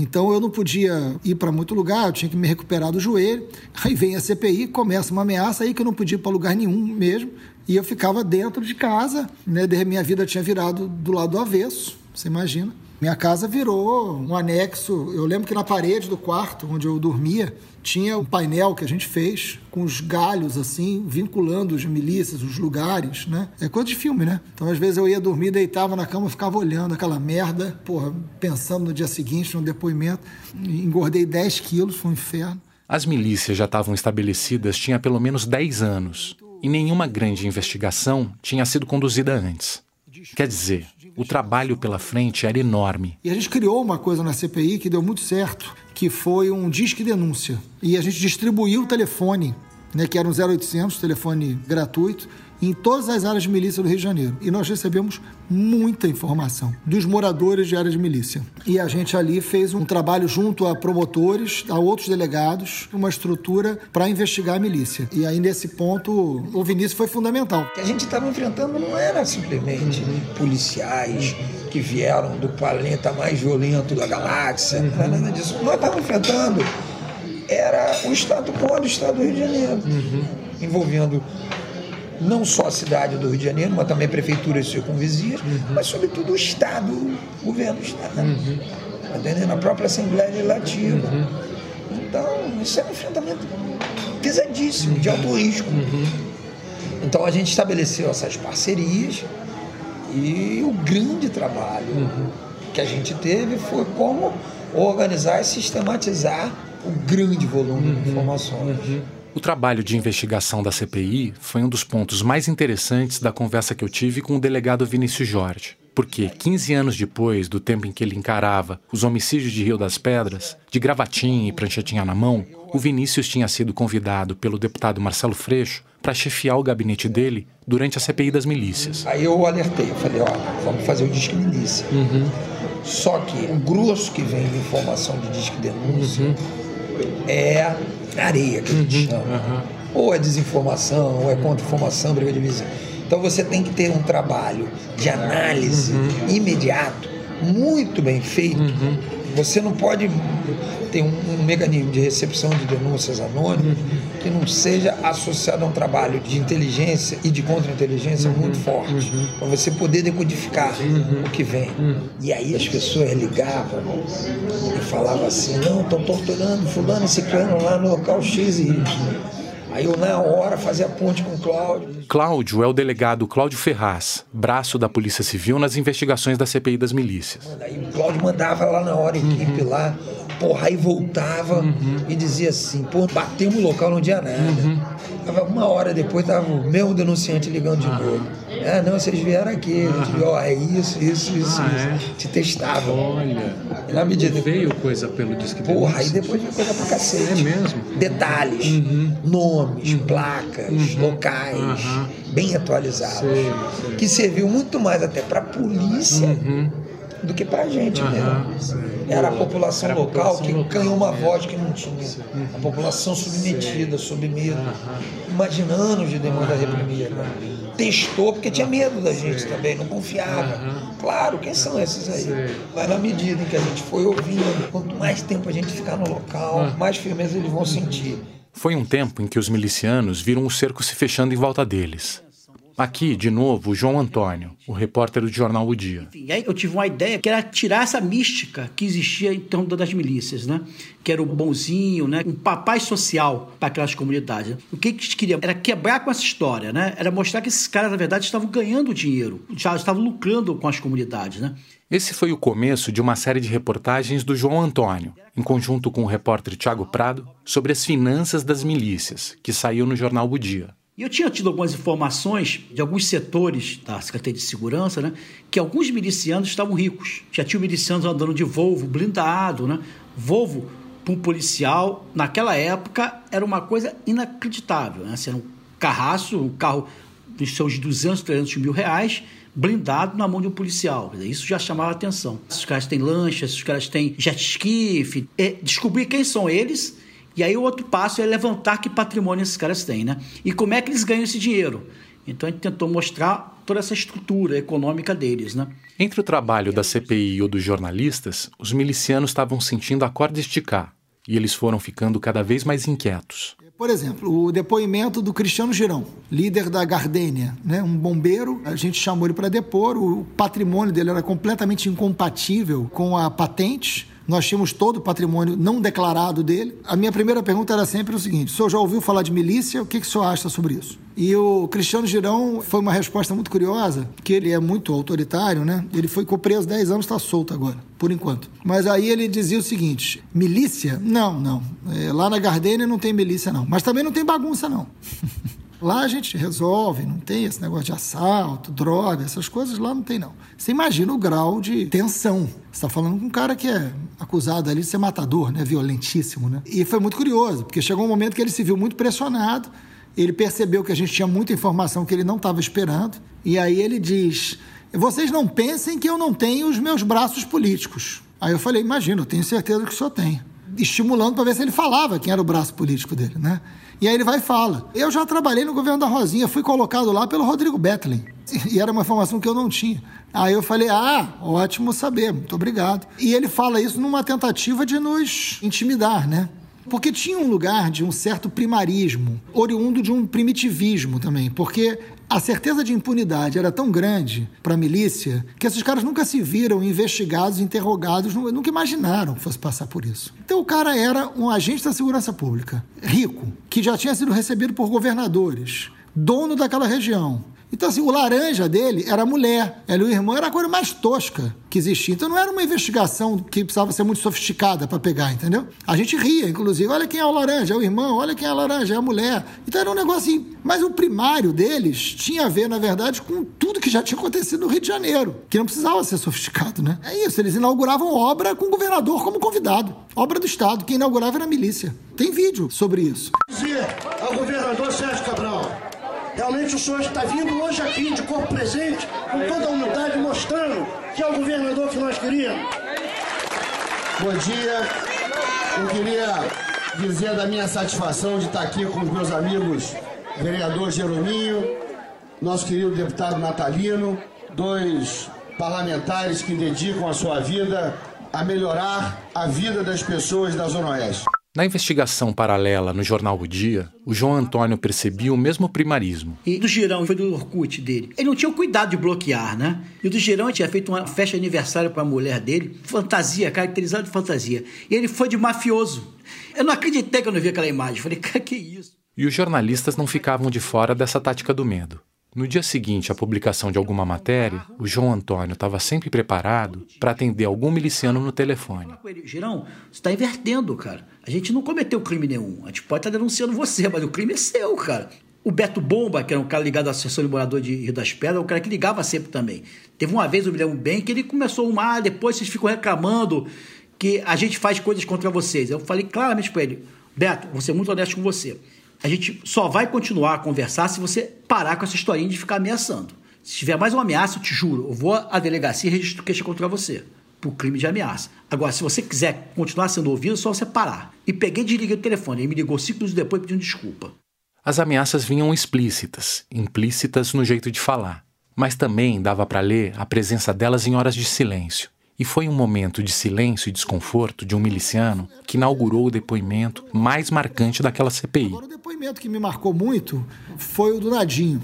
Então eu não podia ir para muito lugar, eu tinha que me recuperar do joelho. Aí vem a CPI, começa uma ameaça aí que eu não podia ir para lugar nenhum mesmo. E eu ficava dentro de casa, né? Minha vida tinha virado do lado do avesso, você imagina. Minha casa virou um anexo. Eu lembro que na parede do quarto onde eu dormia tinha um painel que a gente fez com os galhos assim, vinculando os milícias, os lugares, né? É coisa de filme, né? Então às vezes eu ia dormir, deitava na cama, ficava olhando aquela merda, porra, pensando no dia seguinte no depoimento. Engordei 10 quilos, foi um inferno. As milícias já estavam estabelecidas tinha pelo menos 10 anos e nenhuma grande investigação tinha sido conduzida antes. Quer dizer, o trabalho pela frente era enorme. E a gente criou uma coisa na CPI que deu muito certo, que foi um disque denúncia. E a gente distribuiu o telefone, né, que era um 0800, telefone gratuito, em todas as áreas de milícia do Rio de Janeiro. E nós recebemos muita informação dos moradores de área de milícia. E a gente ali fez um trabalho junto a promotores, a outros delegados, uma estrutura para investigar a milícia. E aí, nesse ponto, o Vinícius foi fundamental. O que a gente estava enfrentando não era simplesmente policiais que vieram do planeta mais violento da galáxia, não era nada disso. Nós estávamos enfrentando era o Estado quo do Estado do Rio de Janeiro, envolvendo não só a cidade do Rio de Janeiro, mas também prefeituras circunvizinhas, uhum. mas sobretudo o Estado, o governo do Estado. Uhum. Entendendo? A própria Assembleia Legislativa. Uhum. Então, isso é um enfrentamento pesadíssimo, de alto risco. Então a gente estabeleceu essas parcerias e o grande trabalho que a gente teve foi como organizar e sistematizar o grande volume de informações. O trabalho de investigação da CPI foi um dos pontos mais interessantes da conversa que eu tive com o delegado Vinícius Jorge. Porque, 15 anos depois do tempo em que ele encarava os homicídios de Rio das Pedras, de gravatinha e pranchetinha na mão, o Vinícius tinha sido convidado pelo deputado Marcelo Freixo para chefiar o gabinete dele durante a CPI das milícias. Aí eu alertei, eu falei, olha, vamos fazer o disque milícia. Uhum. Só que o grosso que vem de informação de disque denúncia uhum. É areia, que a gente uhum, chama. Uhum. Ou é desinformação, ou é contra-informação, briga de vizinho. Então você tem que ter um trabalho de análise uhum. imediato, muito bem feito. Uhum. Você não pode ter um, um, mecanismo de recepção de denúncias anônimas uhum. que não seja associado a um trabalho de inteligência e de contra-inteligência uhum. muito forte, uhum. para você poder decodificar o que vem. E aí as pessoas ligavam e falavam assim: não, estão torturando fulano e ciclano lá no local X e Y. Aí eu, na hora, fazia a ponte com o Cláudio. Cláudio é o delegado Cláudio Ferraz, braço da Polícia Civil nas investigações da CPI das milícias. Aí o Cláudio mandava lá na hora, equipe uhum. lá, porra, aí voltava uhum. e dizia assim, pô, bateu no local, não tinha nada. Uhum. Uma hora depois tava o mesmo denunciante ligando de novo. Ah, não, vocês vieram aqui, a gente viu, ó, é isso, isso, isso, ah, isso. É? Te testavam. Olha. Na medida. Veio coisa pelo disque Porra, aí depois veio coisa pra cacete. É mesmo? Detalhes, uhum. nomes, uhum. placas, uhum. locais, bem atualizados. Sei, sei. Que serviu muito mais até pra polícia uhum. Do que pra gente mesmo. Era a população Era a local população que local, ganhou uma é. voz que não tinha. A população submetida, sob medo. Imagina anos de demanda reprimida testou, porque tinha medo da gente também, não confiava. Uhum. Claro, quem são esses aí? Mas na medida em que a gente foi ouvindo, quanto mais tempo a gente ficar no local, uhum. mais firmeza eles vão sentir. Foi um tempo em que os milicianos viram o cerco se fechando em volta deles. Aqui, de novo, João Antônio, o repórter do jornal O Dia. Enfim, aí eu tive uma ideia que era tirar essa mística que existia em torno das milícias, né? Que era o bonzinho, né? Um papai social para aquelas comunidades. O que eles queriam era quebrar com essa história, né? Era mostrar que esses caras, na verdade, estavam ganhando dinheiro, já estavam lucrando com as comunidades, né? Esse foi o começo de uma série de reportagens do João Antônio, em conjunto com o repórter Tiago Prado, sobre as finanças das milícias, que saiu no jornal O Dia. E eu tinha tido algumas informações de alguns setores da Secretaria de Segurança, né, que alguns milicianos estavam ricos. Já tinham milicianos andando de Volvo blindado, né? Volvo para um policial, naquela época, era uma coisa inacreditável. Né? Assim, era um carraço, um carro dos seus 200, 300 mil reais, blindado na mão de um policial. Isso já chamava atenção. Esses caras têm lancha, esses caras têm jet ski. É descobrir quem são eles. E aí o outro passo é levantar que patrimônio esses caras têm, né? E como é que eles ganham esse dinheiro. Então a gente tentou mostrar toda essa estrutura econômica deles, né? Entre o trabalho da CPI e o dos jornalistas, os milicianos estavam sentindo a corda esticar e eles foram ficando cada vez mais inquietos. Por exemplo, o depoimento do Cristiano Girão, líder da Gardênia, né? um bombeiro. A gente chamou ele para depor. O patrimônio dele era completamente incompatível com a patente. Nós tínhamos todo o patrimônio não declarado dele. A minha primeira pergunta era sempre o seguinte: o senhor já ouviu falar de milícia? O que, que o senhor acha sobre isso? E o Cristiano Girão foi uma resposta muito curiosa, que ele é muito autoritário, né? Ele foi preso 10 anos, está solto agora, por enquanto. Mas aí ele dizia o seguinte: milícia? Não, não. É, lá na Gardênia não tem milícia, não. Mas também não tem bagunça, não. Lá a gente resolve, não tem esse negócio de assalto, droga, essas coisas lá não tem, não. Você imagina o grau de tensão. Você está falando com um cara que é acusado ali de ser matador, né? Violentíssimo, né? E foi muito curioso, porque chegou um momento que ele se viu muito pressionado, ele percebeu que a gente tinha muita informação que ele não estava esperando, e aí ele diz: Vocês não pensem que eu não tenho os meus braços políticos. Aí eu falei: Imagina, eu tenho certeza que o senhor tem. Estimulando para ver se ele falava quem era o braço político dele, né? E aí ele vai e fala: Eu já trabalhei no governo da Rosinha, fui colocado lá pelo Rodrigo Bettlin. E era uma informação que eu não tinha. Aí eu falei: Ah, ótimo saber, muito obrigado. E ele fala isso numa tentativa de nos intimidar, né? Porque tinha um lugar de um certo primarismo, oriundo de um primitivismo também, porque a certeza de impunidade era tão grande para a milícia que esses caras nunca se viram investigados, interrogados, nunca imaginaram que fosse passar por isso. Então o cara era um agente da segurança pública, rico, que já tinha sido recebido por governadores, dono daquela região, então, assim, o laranja dele era mulher, ela e o irmão era a coisa mais tosca que existia. Então, não era uma investigação que precisava ser muito sofisticada para pegar, entendeu? A gente ria, inclusive, olha quem é o laranja, é o irmão, olha quem é a laranja, é a mulher. Então, era um negócio assim. Mas o primário deles tinha a ver, na verdade, com tudo que já tinha acontecido no Rio de Janeiro, que não precisava ser sofisticado, né? É isso, eles inauguravam obra com o governador como convidado. Obra do Estado, quem inaugurava era a milícia. Tem vídeo sobre isso. Dizer ao governador Sérgio Cabral Realmente o senhor está vindo hoje aqui de corpo presente, com toda a humildade, mostrando que é o governador que nós queríamos. Bom dia. Eu queria dizer da minha satisfação de estar aqui com os meus amigos vereador Jerominho, nosso querido deputado Natalino, dois parlamentares que dedicam a sua vida a melhorar a vida das pessoas da Zona Oeste. Na investigação paralela no jornal O Dia, o João Antônio percebia o mesmo primarismo. E do Girão, foi do Orkut dele. Ele não tinha o cuidado de bloquear, né? E o do Girão tinha feito uma festa de aniversário para a mulher dele, fantasia, caracterizado de fantasia. E ele foi de mafioso. Eu não acreditei que eu não vi aquela imagem. Falei, cara, que isso? E os jornalistas não ficavam de fora dessa tática do medo. No dia seguinte à publicação de alguma matéria, o João Antônio estava sempre preparado para atender algum miliciano no telefone. Girão, você está invertendo, cara. A gente não cometeu crime nenhum. A gente pode estar tá denunciando você, mas o crime é seu, cara. O Beto Bomba, que era um cara ligado à Associação de Morador de Rio das Pedras, é um cara que ligava sempre também. Teve uma vez, eu me lembro bem, que ele começou uma, ah, depois vocês ficam reclamando que a gente faz coisas contra vocês. Eu falei claramente para ele, Beto, vou ser muito honesto com você a gente só vai continuar a conversar se você parar com essa historinha de ficar ameaçando. Se tiver mais uma ameaça, eu te juro, eu vou à delegacia e registro queixa contra você por crime de ameaça. Agora, se você quiser continuar sendo ouvido, é só você parar. E peguei e desliguei o telefone. Ele me ligou cinco minutos depois pedindo desculpa. As ameaças vinham explícitas, implícitas no jeito de falar. Mas também dava para ler a presença delas em horas de silêncio. E foi um momento de silêncio e desconforto de um miliciano que inaugurou o depoimento mais marcante daquela CPI. Agora, o depoimento que me marcou muito foi o do Nadinho.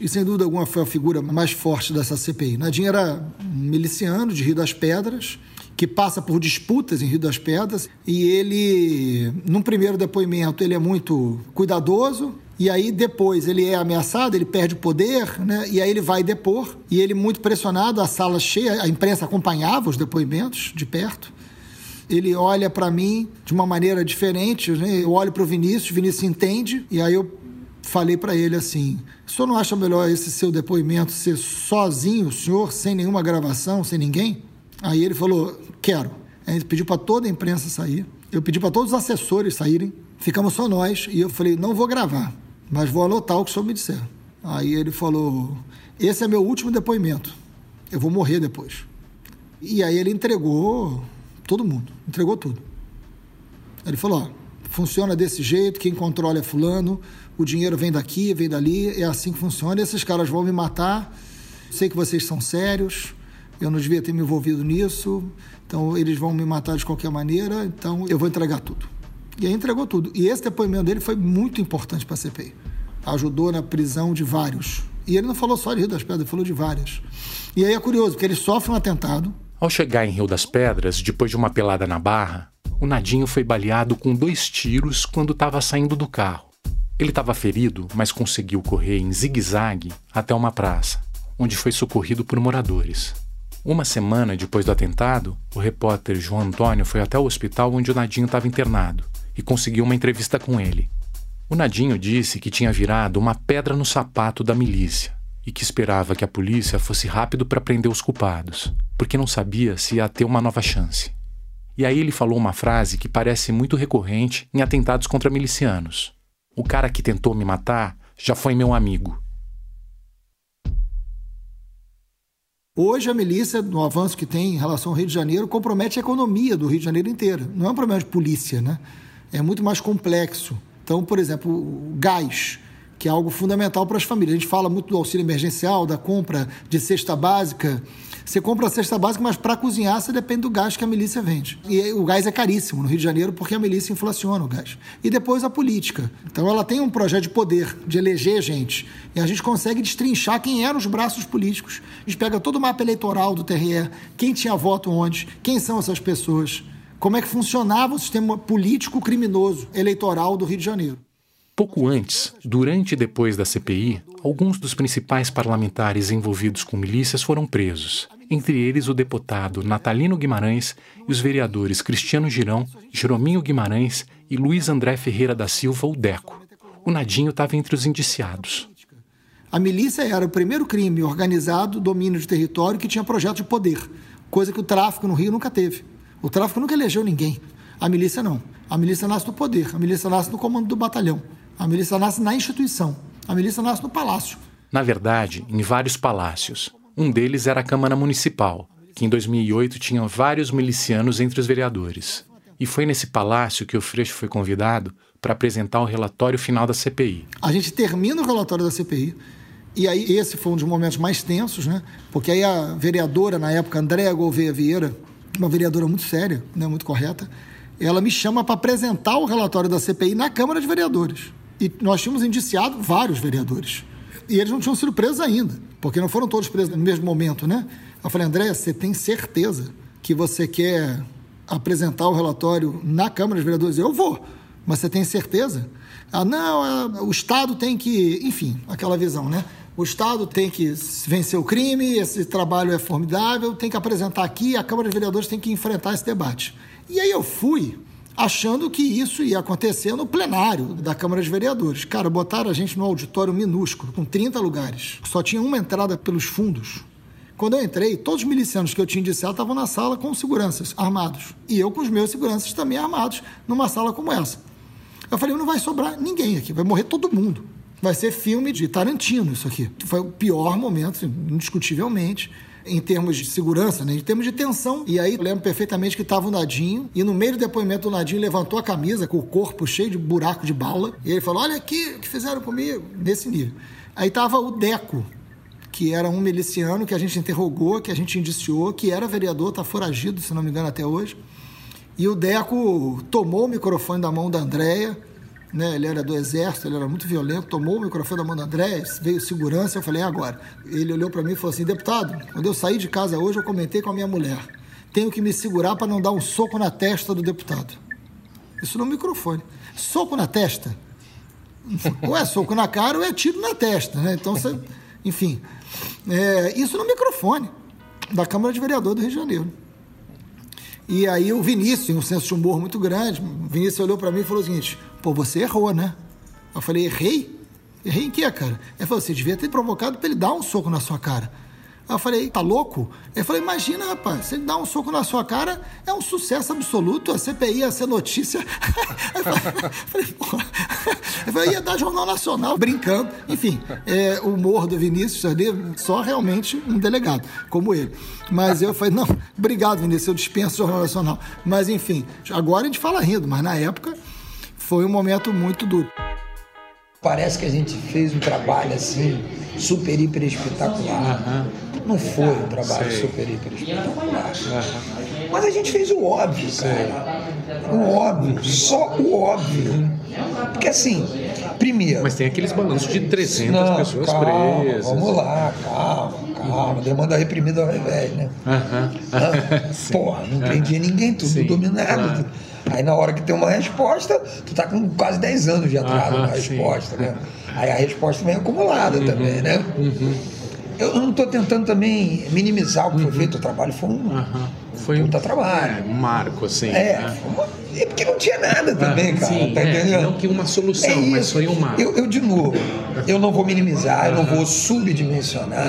E sem dúvida alguma foi a figura mais forte dessa CPI. Nadinho era um miliciano de Rio das Pedras, que passa por disputas em Rio das Pedras, e ele, num primeiro depoimento, ele é muito cuidadoso, e aí depois ele é ameaçado, ele perde o poder, né? E aí ele vai depor, e ele muito pressionado, a sala cheia, a imprensa acompanhava os depoimentos de perto. Ele olha para mim de uma maneira diferente, né? Eu olho para o Vinícius, Vinícius entende, e aí eu falei para ele assim: o senhor não acha melhor esse seu depoimento ser sozinho, o senhor, sem nenhuma gravação, sem ninguém? Aí ele falou: quero. Aí ele pediu para toda a imprensa sair, eu pedi para todos os assessores saírem, ficamos só nós, e eu falei: não vou gravar mas vou anotar o que o senhor me disser. Aí ele falou: esse é meu último depoimento. Eu vou morrer depois. E aí ele entregou todo mundo, entregou tudo. Ele falou: ó, funciona desse jeito, quem controla é fulano, o dinheiro vem daqui, vem dali, é assim que funciona. Esses caras vão me matar. Sei que vocês são sérios, eu não devia ter me envolvido nisso, então eles vão me matar de qualquer maneira, então eu vou entregar tudo. E aí entregou tudo. E esse depoimento dele foi muito importante para a CPI. Ajudou na prisão de vários. E ele não falou só de Rio das Pedras, ele falou de várias. E aí é curioso, porque ele sofre um atentado. Ao chegar em Rio das Pedras, depois de uma pelada na barra, o Nadinho foi baleado com dois tiros quando estava saindo do carro. Ele estava ferido, mas conseguiu correr em zigue-zague até uma praça, onde foi socorrido por moradores. Uma semana depois do atentado, o repórter João Antônio foi até o hospital onde o Nadinho estava internado e conseguiu uma entrevista com ele. O Nadinho disse que tinha virado uma pedra no sapato da milícia e que esperava que a polícia fosse rápido para prender os culpados, porque não sabia se ia ter uma nova chance. E aí ele falou uma frase que parece muito recorrente em atentados contra milicianos. O cara que tentou me matar já foi meu amigo. Hoje a milícia, no avanço que tem em relação ao Rio de Janeiro, compromete a economia do Rio de Janeiro inteira. Não é um problema de polícia, né? É muito mais complexo. Então, por exemplo, o gás, que é algo fundamental para as famílias. A gente fala muito do auxílio emergencial, da compra de cesta básica. Você compra a cesta básica, mas para cozinhar você depende do gás que a milícia vende. E o gás é caríssimo no Rio de Janeiro porque a milícia inflaciona o gás. E depois a política. Então ela tem um projeto de poder, de eleger gente. E a gente consegue destrinchar quem eram os braços políticos. A gente pega todo o mapa eleitoral do TRE, quem tinha voto onde, quem são essas pessoas, como é que funcionava o sistema político criminoso eleitoral do Rio de Janeiro. Pouco antes, durante e depois da CPI, alguns dos principais parlamentares envolvidos com milícias foram presos, entre eles o deputado Natalino Guimarães e os vereadores Cristiano Girão, Jerominho Guimarães e Luiz André Ferreira da Silva, o Deco. O Nadinho estava entre os indiciados. A milícia era o primeiro crime organizado, domínio de território, que tinha projeto de poder, coisa que o tráfico no Rio nunca teve. O tráfico nunca elegeu ninguém. A milícia não. A milícia nasce do poder, a milícia nasce no comando do batalhão. A milícia nasce na instituição. A milícia nasce no palácio. Na verdade, em vários palácios. Um deles era a Câmara Municipal, que em 2008 tinha vários milicianos entre os vereadores. E foi nesse palácio que o Freixo foi convidado para apresentar o relatório final da CPI. A gente termina o relatório da CPI, e aí esse foi um dos momentos mais tensos, né? Porque aí a vereadora, na época, Andréa Gouveia Vieira, uma vereadora muito séria, né, muito correta, ela me chama para apresentar o relatório da CPI na Câmara de Vereadores. E nós tínhamos indiciado vários vereadores. E eles não tinham sido presos ainda, porque não foram todos presos no mesmo momento, né? Eu falei, André, você tem certeza que você quer apresentar o relatório na Câmara dos Vereadores? Eu vou, mas você tem certeza? Ah, não, é, o Estado tem que. Enfim, aquela visão, né? O Estado tem que vencer o crime, esse trabalho é formidável, tem que apresentar aqui, a Câmara dos Vereadores tem que enfrentar esse debate. E aí eu fui achando que isso ia acontecer no plenário da Câmara de Vereadores. Cara, botaram a gente no auditório minúsculo, com 30 lugares. Só tinha uma entrada pelos fundos. Quando eu entrei, todos os milicianos que eu tinha indiciado estavam na sala com seguranças, armados. E eu com os meus seguranças também armados, numa sala como essa. Eu falei, não vai sobrar ninguém aqui, vai morrer todo mundo. Vai ser filme de Tarantino isso aqui. Foi o pior momento, indiscutivelmente em termos de segurança, né? em termos de tensão. E aí lembro perfeitamente que estava o Nadinho, e no meio do depoimento o Nadinho levantou a camisa com o corpo cheio de buraco de bala, e ele falou: Olha aqui o que fizeram comigo, nesse nível. Aí estava o Deco, que era um miliciano que a gente interrogou, que a gente indiciou, que era vereador, está foragido, se não me engano, até hoje. E o Deco tomou o microfone da mão da Andréia, né? Ele era do exército, ele era muito violento, tomou o microfone da mão do André, veio segurança, eu falei, agora? Ele olhou para mim e falou assim, deputado, quando eu saí de casa hoje, eu comentei com a minha mulher, tenho que me segurar para não dar um soco na testa do deputado. Isso no microfone. Soco na testa? Ou é soco na cara ou é tiro na testa, né? Então, você, enfim, é, isso no microfone da Câmara de Vereador do Rio de Janeiro. E aí o Vinícius, um senso de humor muito grande, o Vinícius olhou para mim e falou o seguinte: pô, você errou, né? Eu falei: errei? Errei em quê, cara? Ele falou: você devia ter provocado para ele dar um soco na sua cara. Eu falei, tá louco? Eu falei, imagina, rapaz, se ele dá um soco na sua cara, é um sucesso absoluto, a CPI ia ser notícia. eu falei, porra. Eu falei, ia dar Jornal Nacional, brincando. Enfim, é, o humor do Vinícius ali, só realmente um delegado, como ele. Mas eu falei, não, obrigado, Vinícius, eu dispenso o Jornal Nacional. Mas enfim, agora a gente fala rindo, mas na época foi um momento muito duro. Parece que a gente fez um trabalho assim, super, hiper espetacular. Não foi um trabalho Sei. super, hiper espetacular. Mas a gente fez o óbvio, cara. O óbvio, só o óbvio. Porque assim, primeiro. Mas tem aqueles balanços de 300 Não, pessoas calma, presas. Vamos lá, calma, calma. Demanda reprimida ao revés, né? Aham. Porra, não prendia ninguém, tudo dominado. Aí na hora que tem uma resposta, tu tá com quase 10 anos de atraso Aham, na sim. resposta, né? Aí a resposta vem acumulada também, né? Eu não estou tentando também minimizar o que foi feito, o trabalho foi um Foi puta trabalho. um marco, assim. É, né? uma- é porque não tinha nada também, Ah, cara, sim, tá é, não que uma solução, É mas foi um marco. Eu, eu, de novo, eu não vou minimizar, eu não vou subdimensionar,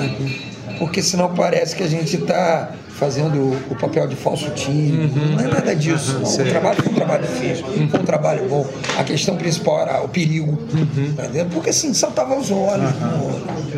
porque senão parece que a gente está fazendo o papel de falso time. Não é nada disso. Sei. O trabalho foi um trabalho difícil, foi um trabalho bom. A questão principal era o perigo, tá entendendo? Porque assim, saltava aos olhos.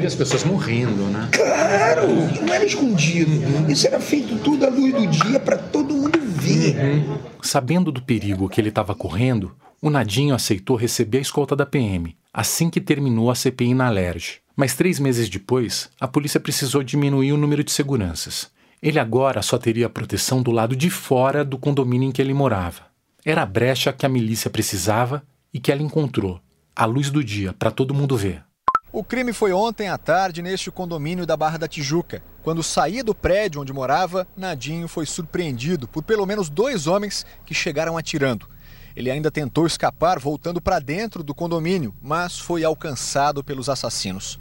E as pessoas morrendo, né? Claro, não era escondido. Isso era feito tudo à luz do dia para todo mundo ver. Sabendo do perigo que ele estava correndo, o Nadinho aceitou receber a escolta da PM assim que terminou a CPI na Alerj. Mas três meses depois, a polícia precisou diminuir o número de seguranças. Ele agora só teria proteção do lado de fora do condomínio em que ele morava. Era a brecha que a milícia precisava e que ela encontrou, à luz do dia, para todo mundo ver. O crime foi ontem à tarde neste condomínio da Barra da Tijuca. Quando saía do prédio onde morava, Nadinho foi surpreendido por pelo menos dois homens que chegaram atirando. Ele ainda tentou escapar voltando para dentro do condomínio, mas foi alcançado pelos assassinos.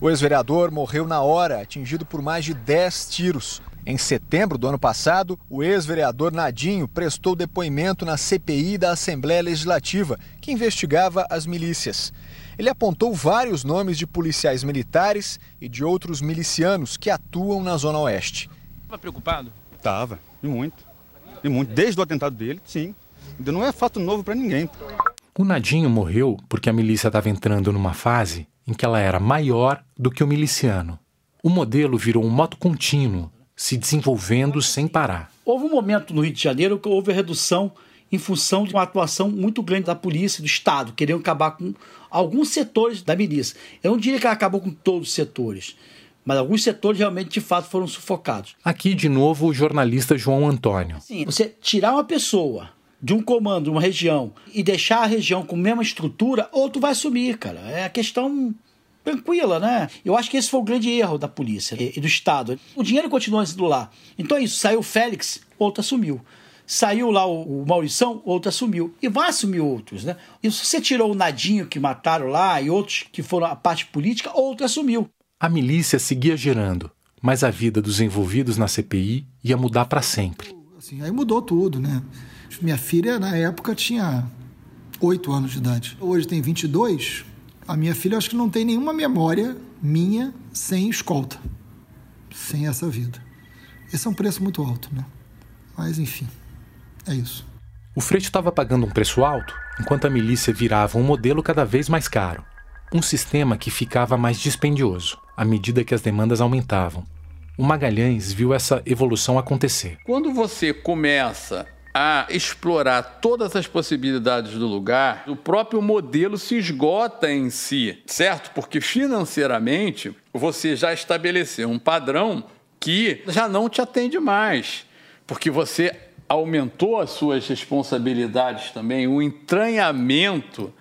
O ex-vereador morreu na hora, atingido por mais de 10 tiros. Em setembro do ano passado, o ex-vereador Nadinho prestou depoimento na CPI da Assembleia Legislativa, que investigava as milícias. Ele apontou vários nomes de policiais militares e de outros milicianos que atuam na Zona Oeste. Estava preocupado? Tava, e muito. E muito. Desde o atentado dele, sim. Ainda não é fato novo para ninguém. O Nadinho morreu porque a milícia estava entrando numa fase em que ela era maior do que o miliciano. O modelo virou um moto contínuo, se desenvolvendo sem parar. Houve um momento no Rio de Janeiro que houve a redução em função de uma atuação muito grande da polícia e do Estado, querendo acabar com alguns setores da milícia. Eu não diria que ela acabou com todos os setores, mas alguns setores realmente, de fato, foram sufocados. Aqui, de novo, o jornalista João Antônio. Sim, você tirar uma pessoa de um comando, de uma região, e deixar a região com a mesma estrutura, outro vai sumir, cara. É a questão tranquila, né? Eu acho que esse foi o grande erro da polícia e do Estado. O dinheiro continua sendo lá. Então é isso, saiu o Félix, outro assumiu. Saiu lá o, o Maurição, outro assumiu. E vai assumir outros, né? E se você tirou o Nadinho que mataram lá e outros que foram a parte política, outro assumiu. A milícia seguia gerando, mas a vida dos envolvidos na CPI ia mudar para sempre. Assim, aí mudou tudo, né? Minha filha, na época, tinha 8 anos de idade. Hoje tem 22. A minha filha, acho que não tem nenhuma memória minha sem escolta, sem essa vida. Esse é um preço muito alto, né? Mas, enfim, é isso. O Freixo estava pagando um preço alto, enquanto a milícia virava um modelo cada vez mais caro. Um sistema que ficava mais dispendioso, à medida que as demandas aumentavam. O Magalhães viu essa evolução acontecer. Quando você começa a explorar todas as possibilidades do lugar, o próprio modelo se esgota em si, certo? Porque financeiramente você já estabeleceu um padrão que já não te atende mais, porque você aumentou as suas responsabilidades também, o entranhamento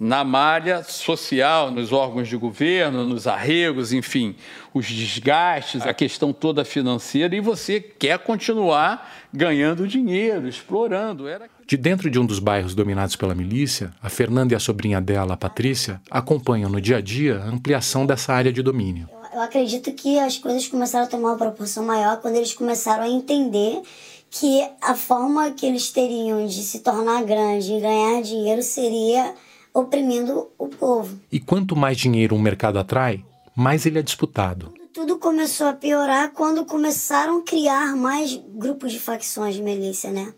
na malha social, nos órgãos de governo, nos arregos, enfim, os desgastes, a questão toda financeira, e você quer continuar ganhando dinheiro, explorando. Era... De dentro de um dos bairros dominados pela milícia, a Fernanda e a sobrinha dela, a Patrícia, acompanham no dia a dia a ampliação dessa área de domínio. Eu acredito que as coisas começaram a tomar uma proporção maior quando eles começaram a entender que a forma que eles teriam de se tornar grande e ganhar dinheiro seria oprimindo o povo. E quanto mais dinheiro um mercado atrai, mais ele é disputado. Tudo começou a piorar quando começaram a criar mais grupos de facções de milícia, né?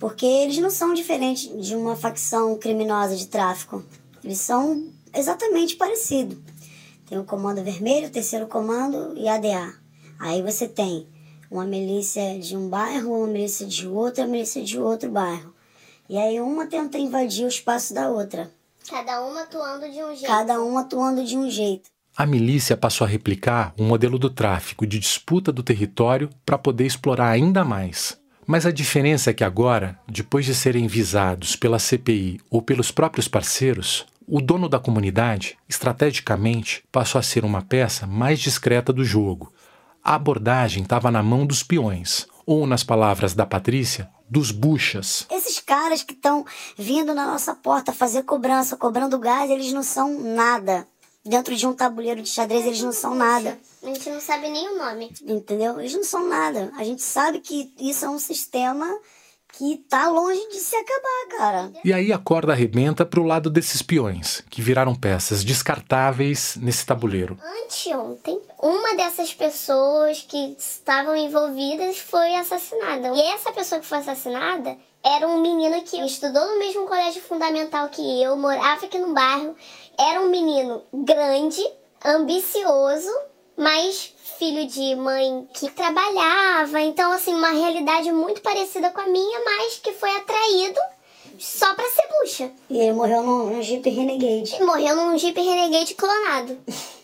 Porque eles não são diferentes de uma facção criminosa de tráfico. Eles são exatamente parecidos. Tem o Comando Vermelho, o Terceiro Comando e a ADA. Aí você tem uma milícia de um bairro, uma milícia de outro, uma milícia de outro bairro. E aí uma tenta invadir o espaço da outra. Cada uma atuando de um jeito. Cada um atuando de um jeito. A milícia passou a replicar um modelo do tráfico de disputa do território para poder explorar ainda mais. Mas a diferença é que agora, depois de serem visados pela CPI ou pelos próprios parceiros, o dono da comunidade, estrategicamente, passou a ser uma peça mais discreta do jogo. A abordagem estava na mão dos peões, ou, nas palavras da Patrícia, dos buchas. Esses caras que estão vindo na nossa porta fazer cobrança, cobrando gás, eles não são nada dentro de um tabuleiro de xadrez eles não são nada. A gente não sabe nem o nome. Entendeu? Eles não são nada. A gente sabe que isso é um sistema que tá longe de se acabar, cara. E aí a corda arrebenta pro lado desses peões, que viraram peças descartáveis nesse tabuleiro. Anteontem, uma dessas pessoas que estavam envolvidas foi assassinada. E essa pessoa que foi assassinada era um menino que estudou no mesmo colégio fundamental que eu, morava aqui no bairro era um menino grande, ambicioso, mas filho de mãe que trabalhava. Então, assim, uma realidade muito parecida com a minha, mas que foi atraído só pra ser bucha. E ele morreu num, num Jeep Renegade. Morreu num Jeep Renegade clonado.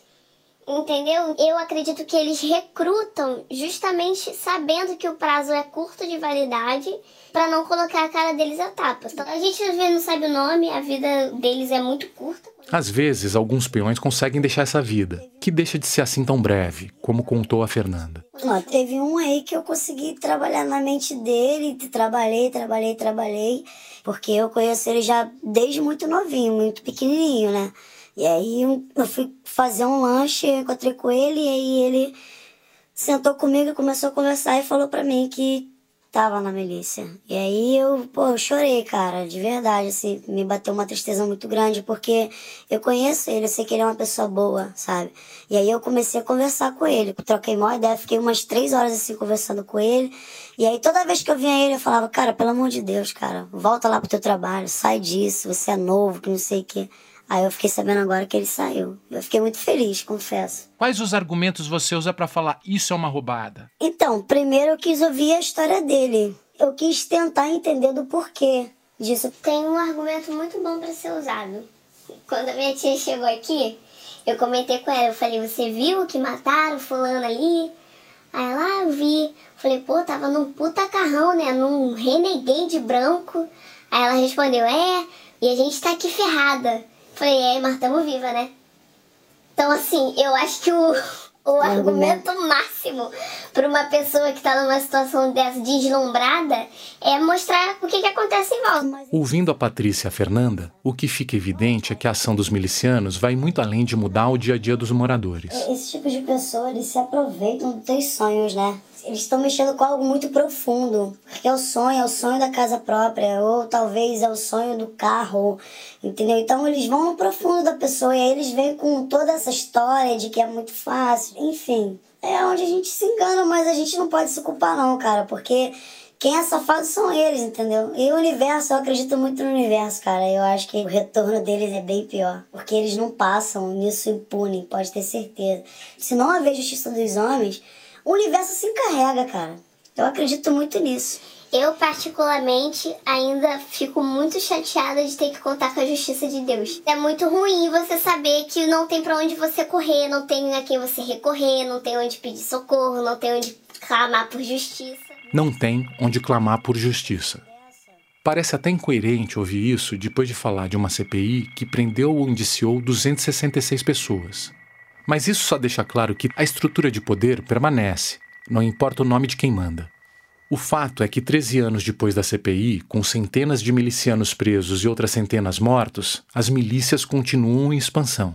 Entendeu? Eu acredito que eles recrutam justamente sabendo que o prazo é curto de validade para não colocar a cara deles a tapa. Então, a gente às vezes não sabe o nome, a vida deles é muito curta. Às vezes, alguns peões conseguem deixar essa vida, que deixa de ser assim tão breve, como contou a Fernanda. Ó, teve um aí que eu consegui trabalhar na mente dele, trabalhei, trabalhei, trabalhei, porque eu conheço ele já desde muito novinho, muito pequenininho, né? E aí eu fui fazer um lanche, encontrei com ele, e aí ele sentou comigo e começou a conversar e falou para mim que tava na milícia. E aí eu, pô, eu chorei, cara, de verdade, assim, me bateu uma tristeza muito grande, porque eu conheço ele, eu sei que ele é uma pessoa boa, sabe? E aí eu comecei a conversar com ele, troquei uma ideia, fiquei umas três horas assim conversando com ele. E aí toda vez que eu vinha ele, eu falava, cara, pelo amor de Deus, cara, volta lá pro teu trabalho, sai disso, você é novo, que não sei o quê. Aí eu fiquei sabendo agora que ele saiu. Eu fiquei muito feliz, confesso. Quais os argumentos você usa para falar isso é uma roubada? Então, primeiro eu quis ouvir a história dele. Eu quis tentar entender do porquê disso. Tem um argumento muito bom para ser usado. Quando a minha tia chegou aqui, eu comentei com ela, eu falei, você viu que mataram fulano ali? Aí ela, ah, eu vi. Falei, pô, tava num puta carrão, né? Num renegade branco. Aí ela respondeu, é, e a gente tá aqui ferrada. Falei, é, mas tamo viva, né? Então, assim, eu acho que o, o argumento máximo para uma pessoa que está numa situação dessa deslumbrada é mostrar o que, que acontece em volta. Ouvindo a Patrícia e a Fernanda, o que fica evidente é que a ação dos milicianos vai muito além de mudar o dia a dia dos moradores. Esse tipo de pessoa, eles se aproveitam dos sonhos, né? Eles estão mexendo com algo muito profundo. Que é o sonho, é o sonho da casa própria, ou talvez é o sonho do carro, entendeu? Então eles vão no profundo da pessoa e aí eles vêm com toda essa história de que é muito fácil. Enfim, é onde a gente se engana, mas a gente não pode se culpar, não, cara, porque quem é safado são eles, entendeu? E o universo, eu acredito muito no universo, cara. Eu acho que o retorno deles é bem pior. Porque eles não passam nisso impune, pode ter certeza. Se não haver justiça dos homens, o universo se encarrega, cara. Eu acredito muito nisso. Eu, particularmente, ainda fico muito chateada de ter que contar com a justiça de Deus. É muito ruim você saber que não tem para onde você correr, não tem a quem você recorrer, não tem onde pedir socorro, não tem onde clamar por justiça. Não tem onde clamar por justiça. Parece até incoerente ouvir isso depois de falar de uma CPI que prendeu ou indiciou 266 pessoas. Mas isso só deixa claro que a estrutura de poder permanece, não importa o nome de quem manda. O fato é que 13 anos depois da CPI, com centenas de milicianos presos e outras centenas mortos, as milícias continuam em expansão.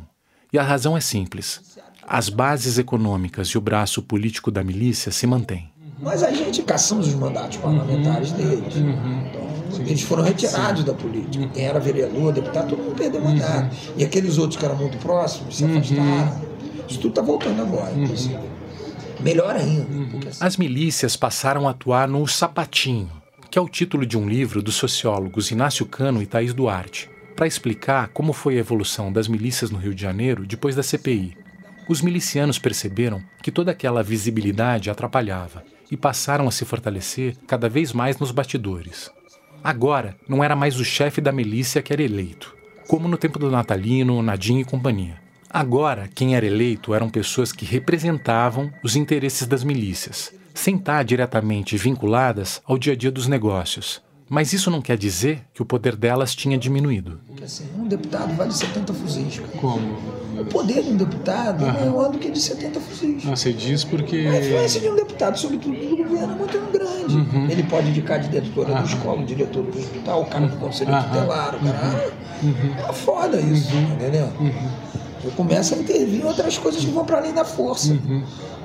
E a razão é simples: as bases econômicas e o braço político da milícia se mantêm. Mas a gente caçamos os mandatos parlamentares deles. Então, eles foram retirados da política. Quem era vereador, deputado, todo mundo perdeu mandato. E aqueles outros que eram muito próximos se afastaram. Isso tudo está voltando agora, inclusive. melhor ainda. As milícias passaram a atuar no Sapatinho, que é o título de um livro dos sociólogos Inácio Cano e Thaís Duarte, para explicar como foi a evolução das milícias no Rio de Janeiro depois da CPI. Os milicianos perceberam que toda aquela visibilidade atrapalhava e passaram a se fortalecer cada vez mais nos bastidores. Agora, não era mais o chefe da milícia que era eleito, como no tempo do Natalino, Nadim e companhia. Agora, quem era eleito eram pessoas que representavam os interesses das milícias, sem estar diretamente vinculadas ao dia a dia dos negócios. Mas isso não quer dizer que o poder delas tinha diminuído. Assim, um deputado vale 70 fuzis. Como? O poder de um deputado é maior do que de 70 fuzis. Ah, você diz porque. A influência de um deputado, sobretudo do governo, é muito grande. Uhum. Ele pode indicar de diretora da escola, diretor do hospital, o cara do conselho Aham. tutelar, o cara. Uhum. É foda isso, entendeu? Eu começo a intervir em outras coisas que vão para além da força. Uhum.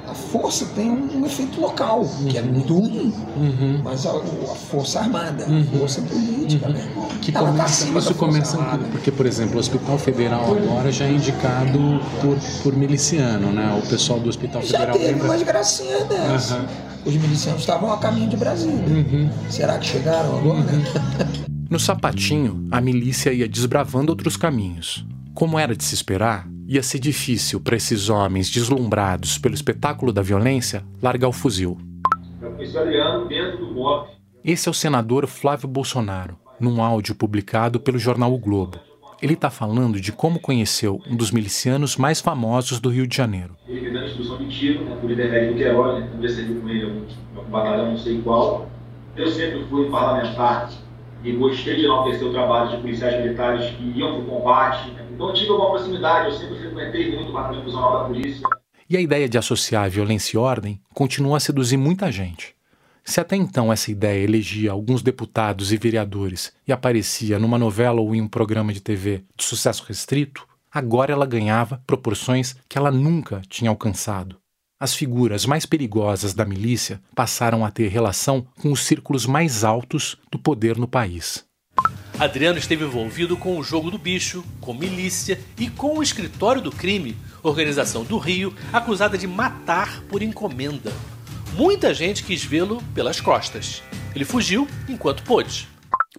A força tem um, um efeito local, que é muito ruim, Uhum. mas a, a força armada, Uhum. a força política, né? Que Ela tá começa, isso começa armada. porque, por exemplo, o Hospital Federal agora já é indicado por, por miliciano, né? O pessoal do Hospital Já Federal teve lembra- umas gracinhas dessas. Os milicianos estavam a caminho de Brasília. Uhum. Será que chegaram agora? No sapatinho, a milícia ia desbravando outros caminhos. Como era de se esperar, ia ser difícil para esses homens deslumbrados pelo espetáculo da violência largar o fuzil. Esse é o senador Flávio Bolsonaro, num áudio publicado pelo jornal O Globo. Ele está falando de como conheceu um dos milicianos mais famosos do Rio de Janeiro. Ele me dando instrução de tiro, né, por do Queiroz, né, servi com ele um batalhão não sei qual. Eu sempre fui parlamentar e gostei de enaltecer o trabalho de policiais militares que iam para o combate. né. Então tive alguma proximidade, eu sempre frequentei muito o batalhão funcional da polícia. E a ideia de associar violência e ordem continua a seduzir muita gente. Se até então essa ideia elegia alguns deputados e vereadores e aparecia numa novela ou em um programa de TV de sucesso restrito, agora ela ganhava proporções que ela nunca tinha alcançado. As figuras mais perigosas da milícia passaram a ter relação com os círculos mais altos do poder no país. Adriano esteve envolvido com o Jogo do Bicho, com milícia e com o Escritório do Crime, organização do Rio acusada de matar por encomenda. Muita gente quis vê-lo pelas costas. Ele fugiu enquanto pôde.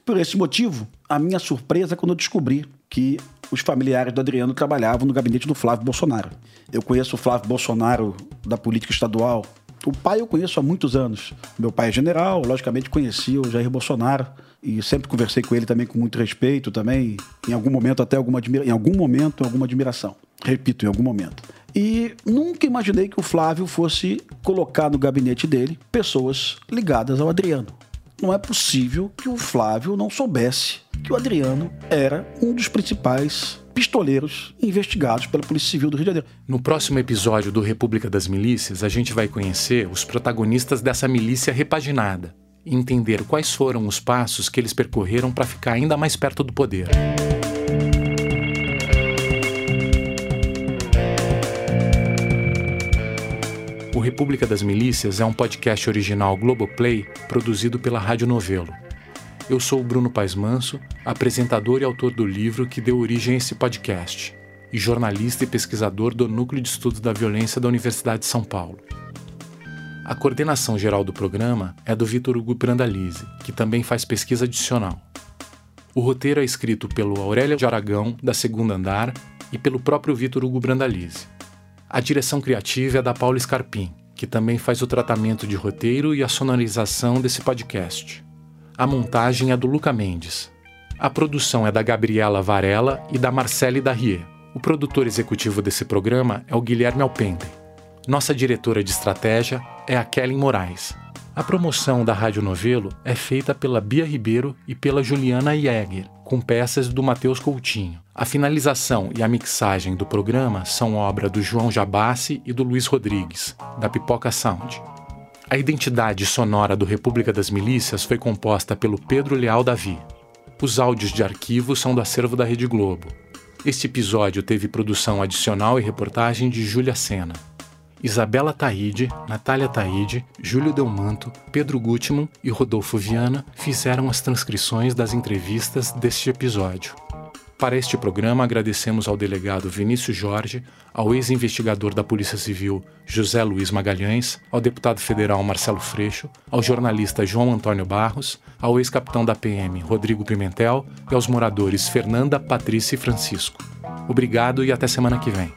Por esse motivo, a minha surpresa é quando eu descobri que os familiares do Adriano trabalhavam no gabinete do Flávio Bolsonaro. Eu conheço o Flávio Bolsonaro da política estadual. O pai eu conheço há muitos anos. Meu pai é general, logicamente conhecia o Jair Bolsonaro e sempre conversei com ele também com muito respeito, também em algum momento até alguma em algum momento alguma admiração. Repito, em algum momento. E nunca imaginei que o Flávio fosse colocar no gabinete dele pessoas ligadas ao Adriano. Não é possível que o Flávio não soubesse que o Adriano era um dos principais pistoleiros investigados pela Polícia Civil do Rio de Janeiro. No próximo episódio do República das Milícias, a gente vai conhecer os protagonistas dessa milícia repaginada e entender quais foram os passos que eles percorreram para ficar ainda mais perto do poder. O República das Milícias é um podcast original Globoplay produzido pela Rádio Novelo. Eu sou o Bruno Paes Manso, apresentador e autor do livro que deu origem a esse podcast, e jornalista e pesquisador do Núcleo de Estudos da Violência da Universidade de São Paulo. A coordenação geral do programa é do Vitor Hugo Brandalize, que também faz pesquisa adicional. O roteiro é escrito pelo Aurélio de Aragão, da Segunda Andar, e pelo próprio Vitor Hugo Brandalize. A direção criativa é da Paula Scarpim, que também faz o tratamento de roteiro e a sonorização desse podcast. A montagem é do Luca Mendes. A produção é da Gabriela Varela e da Marcele Darrier. O produtor executivo desse programa é o Guilherme Alpendre. Nossa diretora de estratégia é a Kellen Moraes. A promoção da Rádio Novelo é feita pela Bia Ribeiro e pela Juliana Jäger, com peças do Matheus Coutinho. A finalização e a mixagem do programa são obra do João Jabassi e do Luiz Rodrigues, da Pipoca Sound. A identidade sonora do República das Milícias foi composta pelo Pedro Leal Davi. Os áudios de arquivo são do acervo da Rede Globo. Este episódio teve produção adicional e reportagem de Júlia Sena. Isabela Taide, Natália Taide, Júlio Delmanto, Pedro Gutmann e Rodolfo Viana fizeram as transcrições das entrevistas deste episódio. Para este programa, agradecemos ao delegado Vinícius Jorge, ao ex-investigador da Polícia Civil José Luiz Magalhães, ao deputado federal Marcelo Freixo, ao jornalista João Antônio Barros, ao ex-capitão da PM Rodrigo Pimentel e aos moradores Fernanda, Patrícia e Francisco. Obrigado e até semana que vem.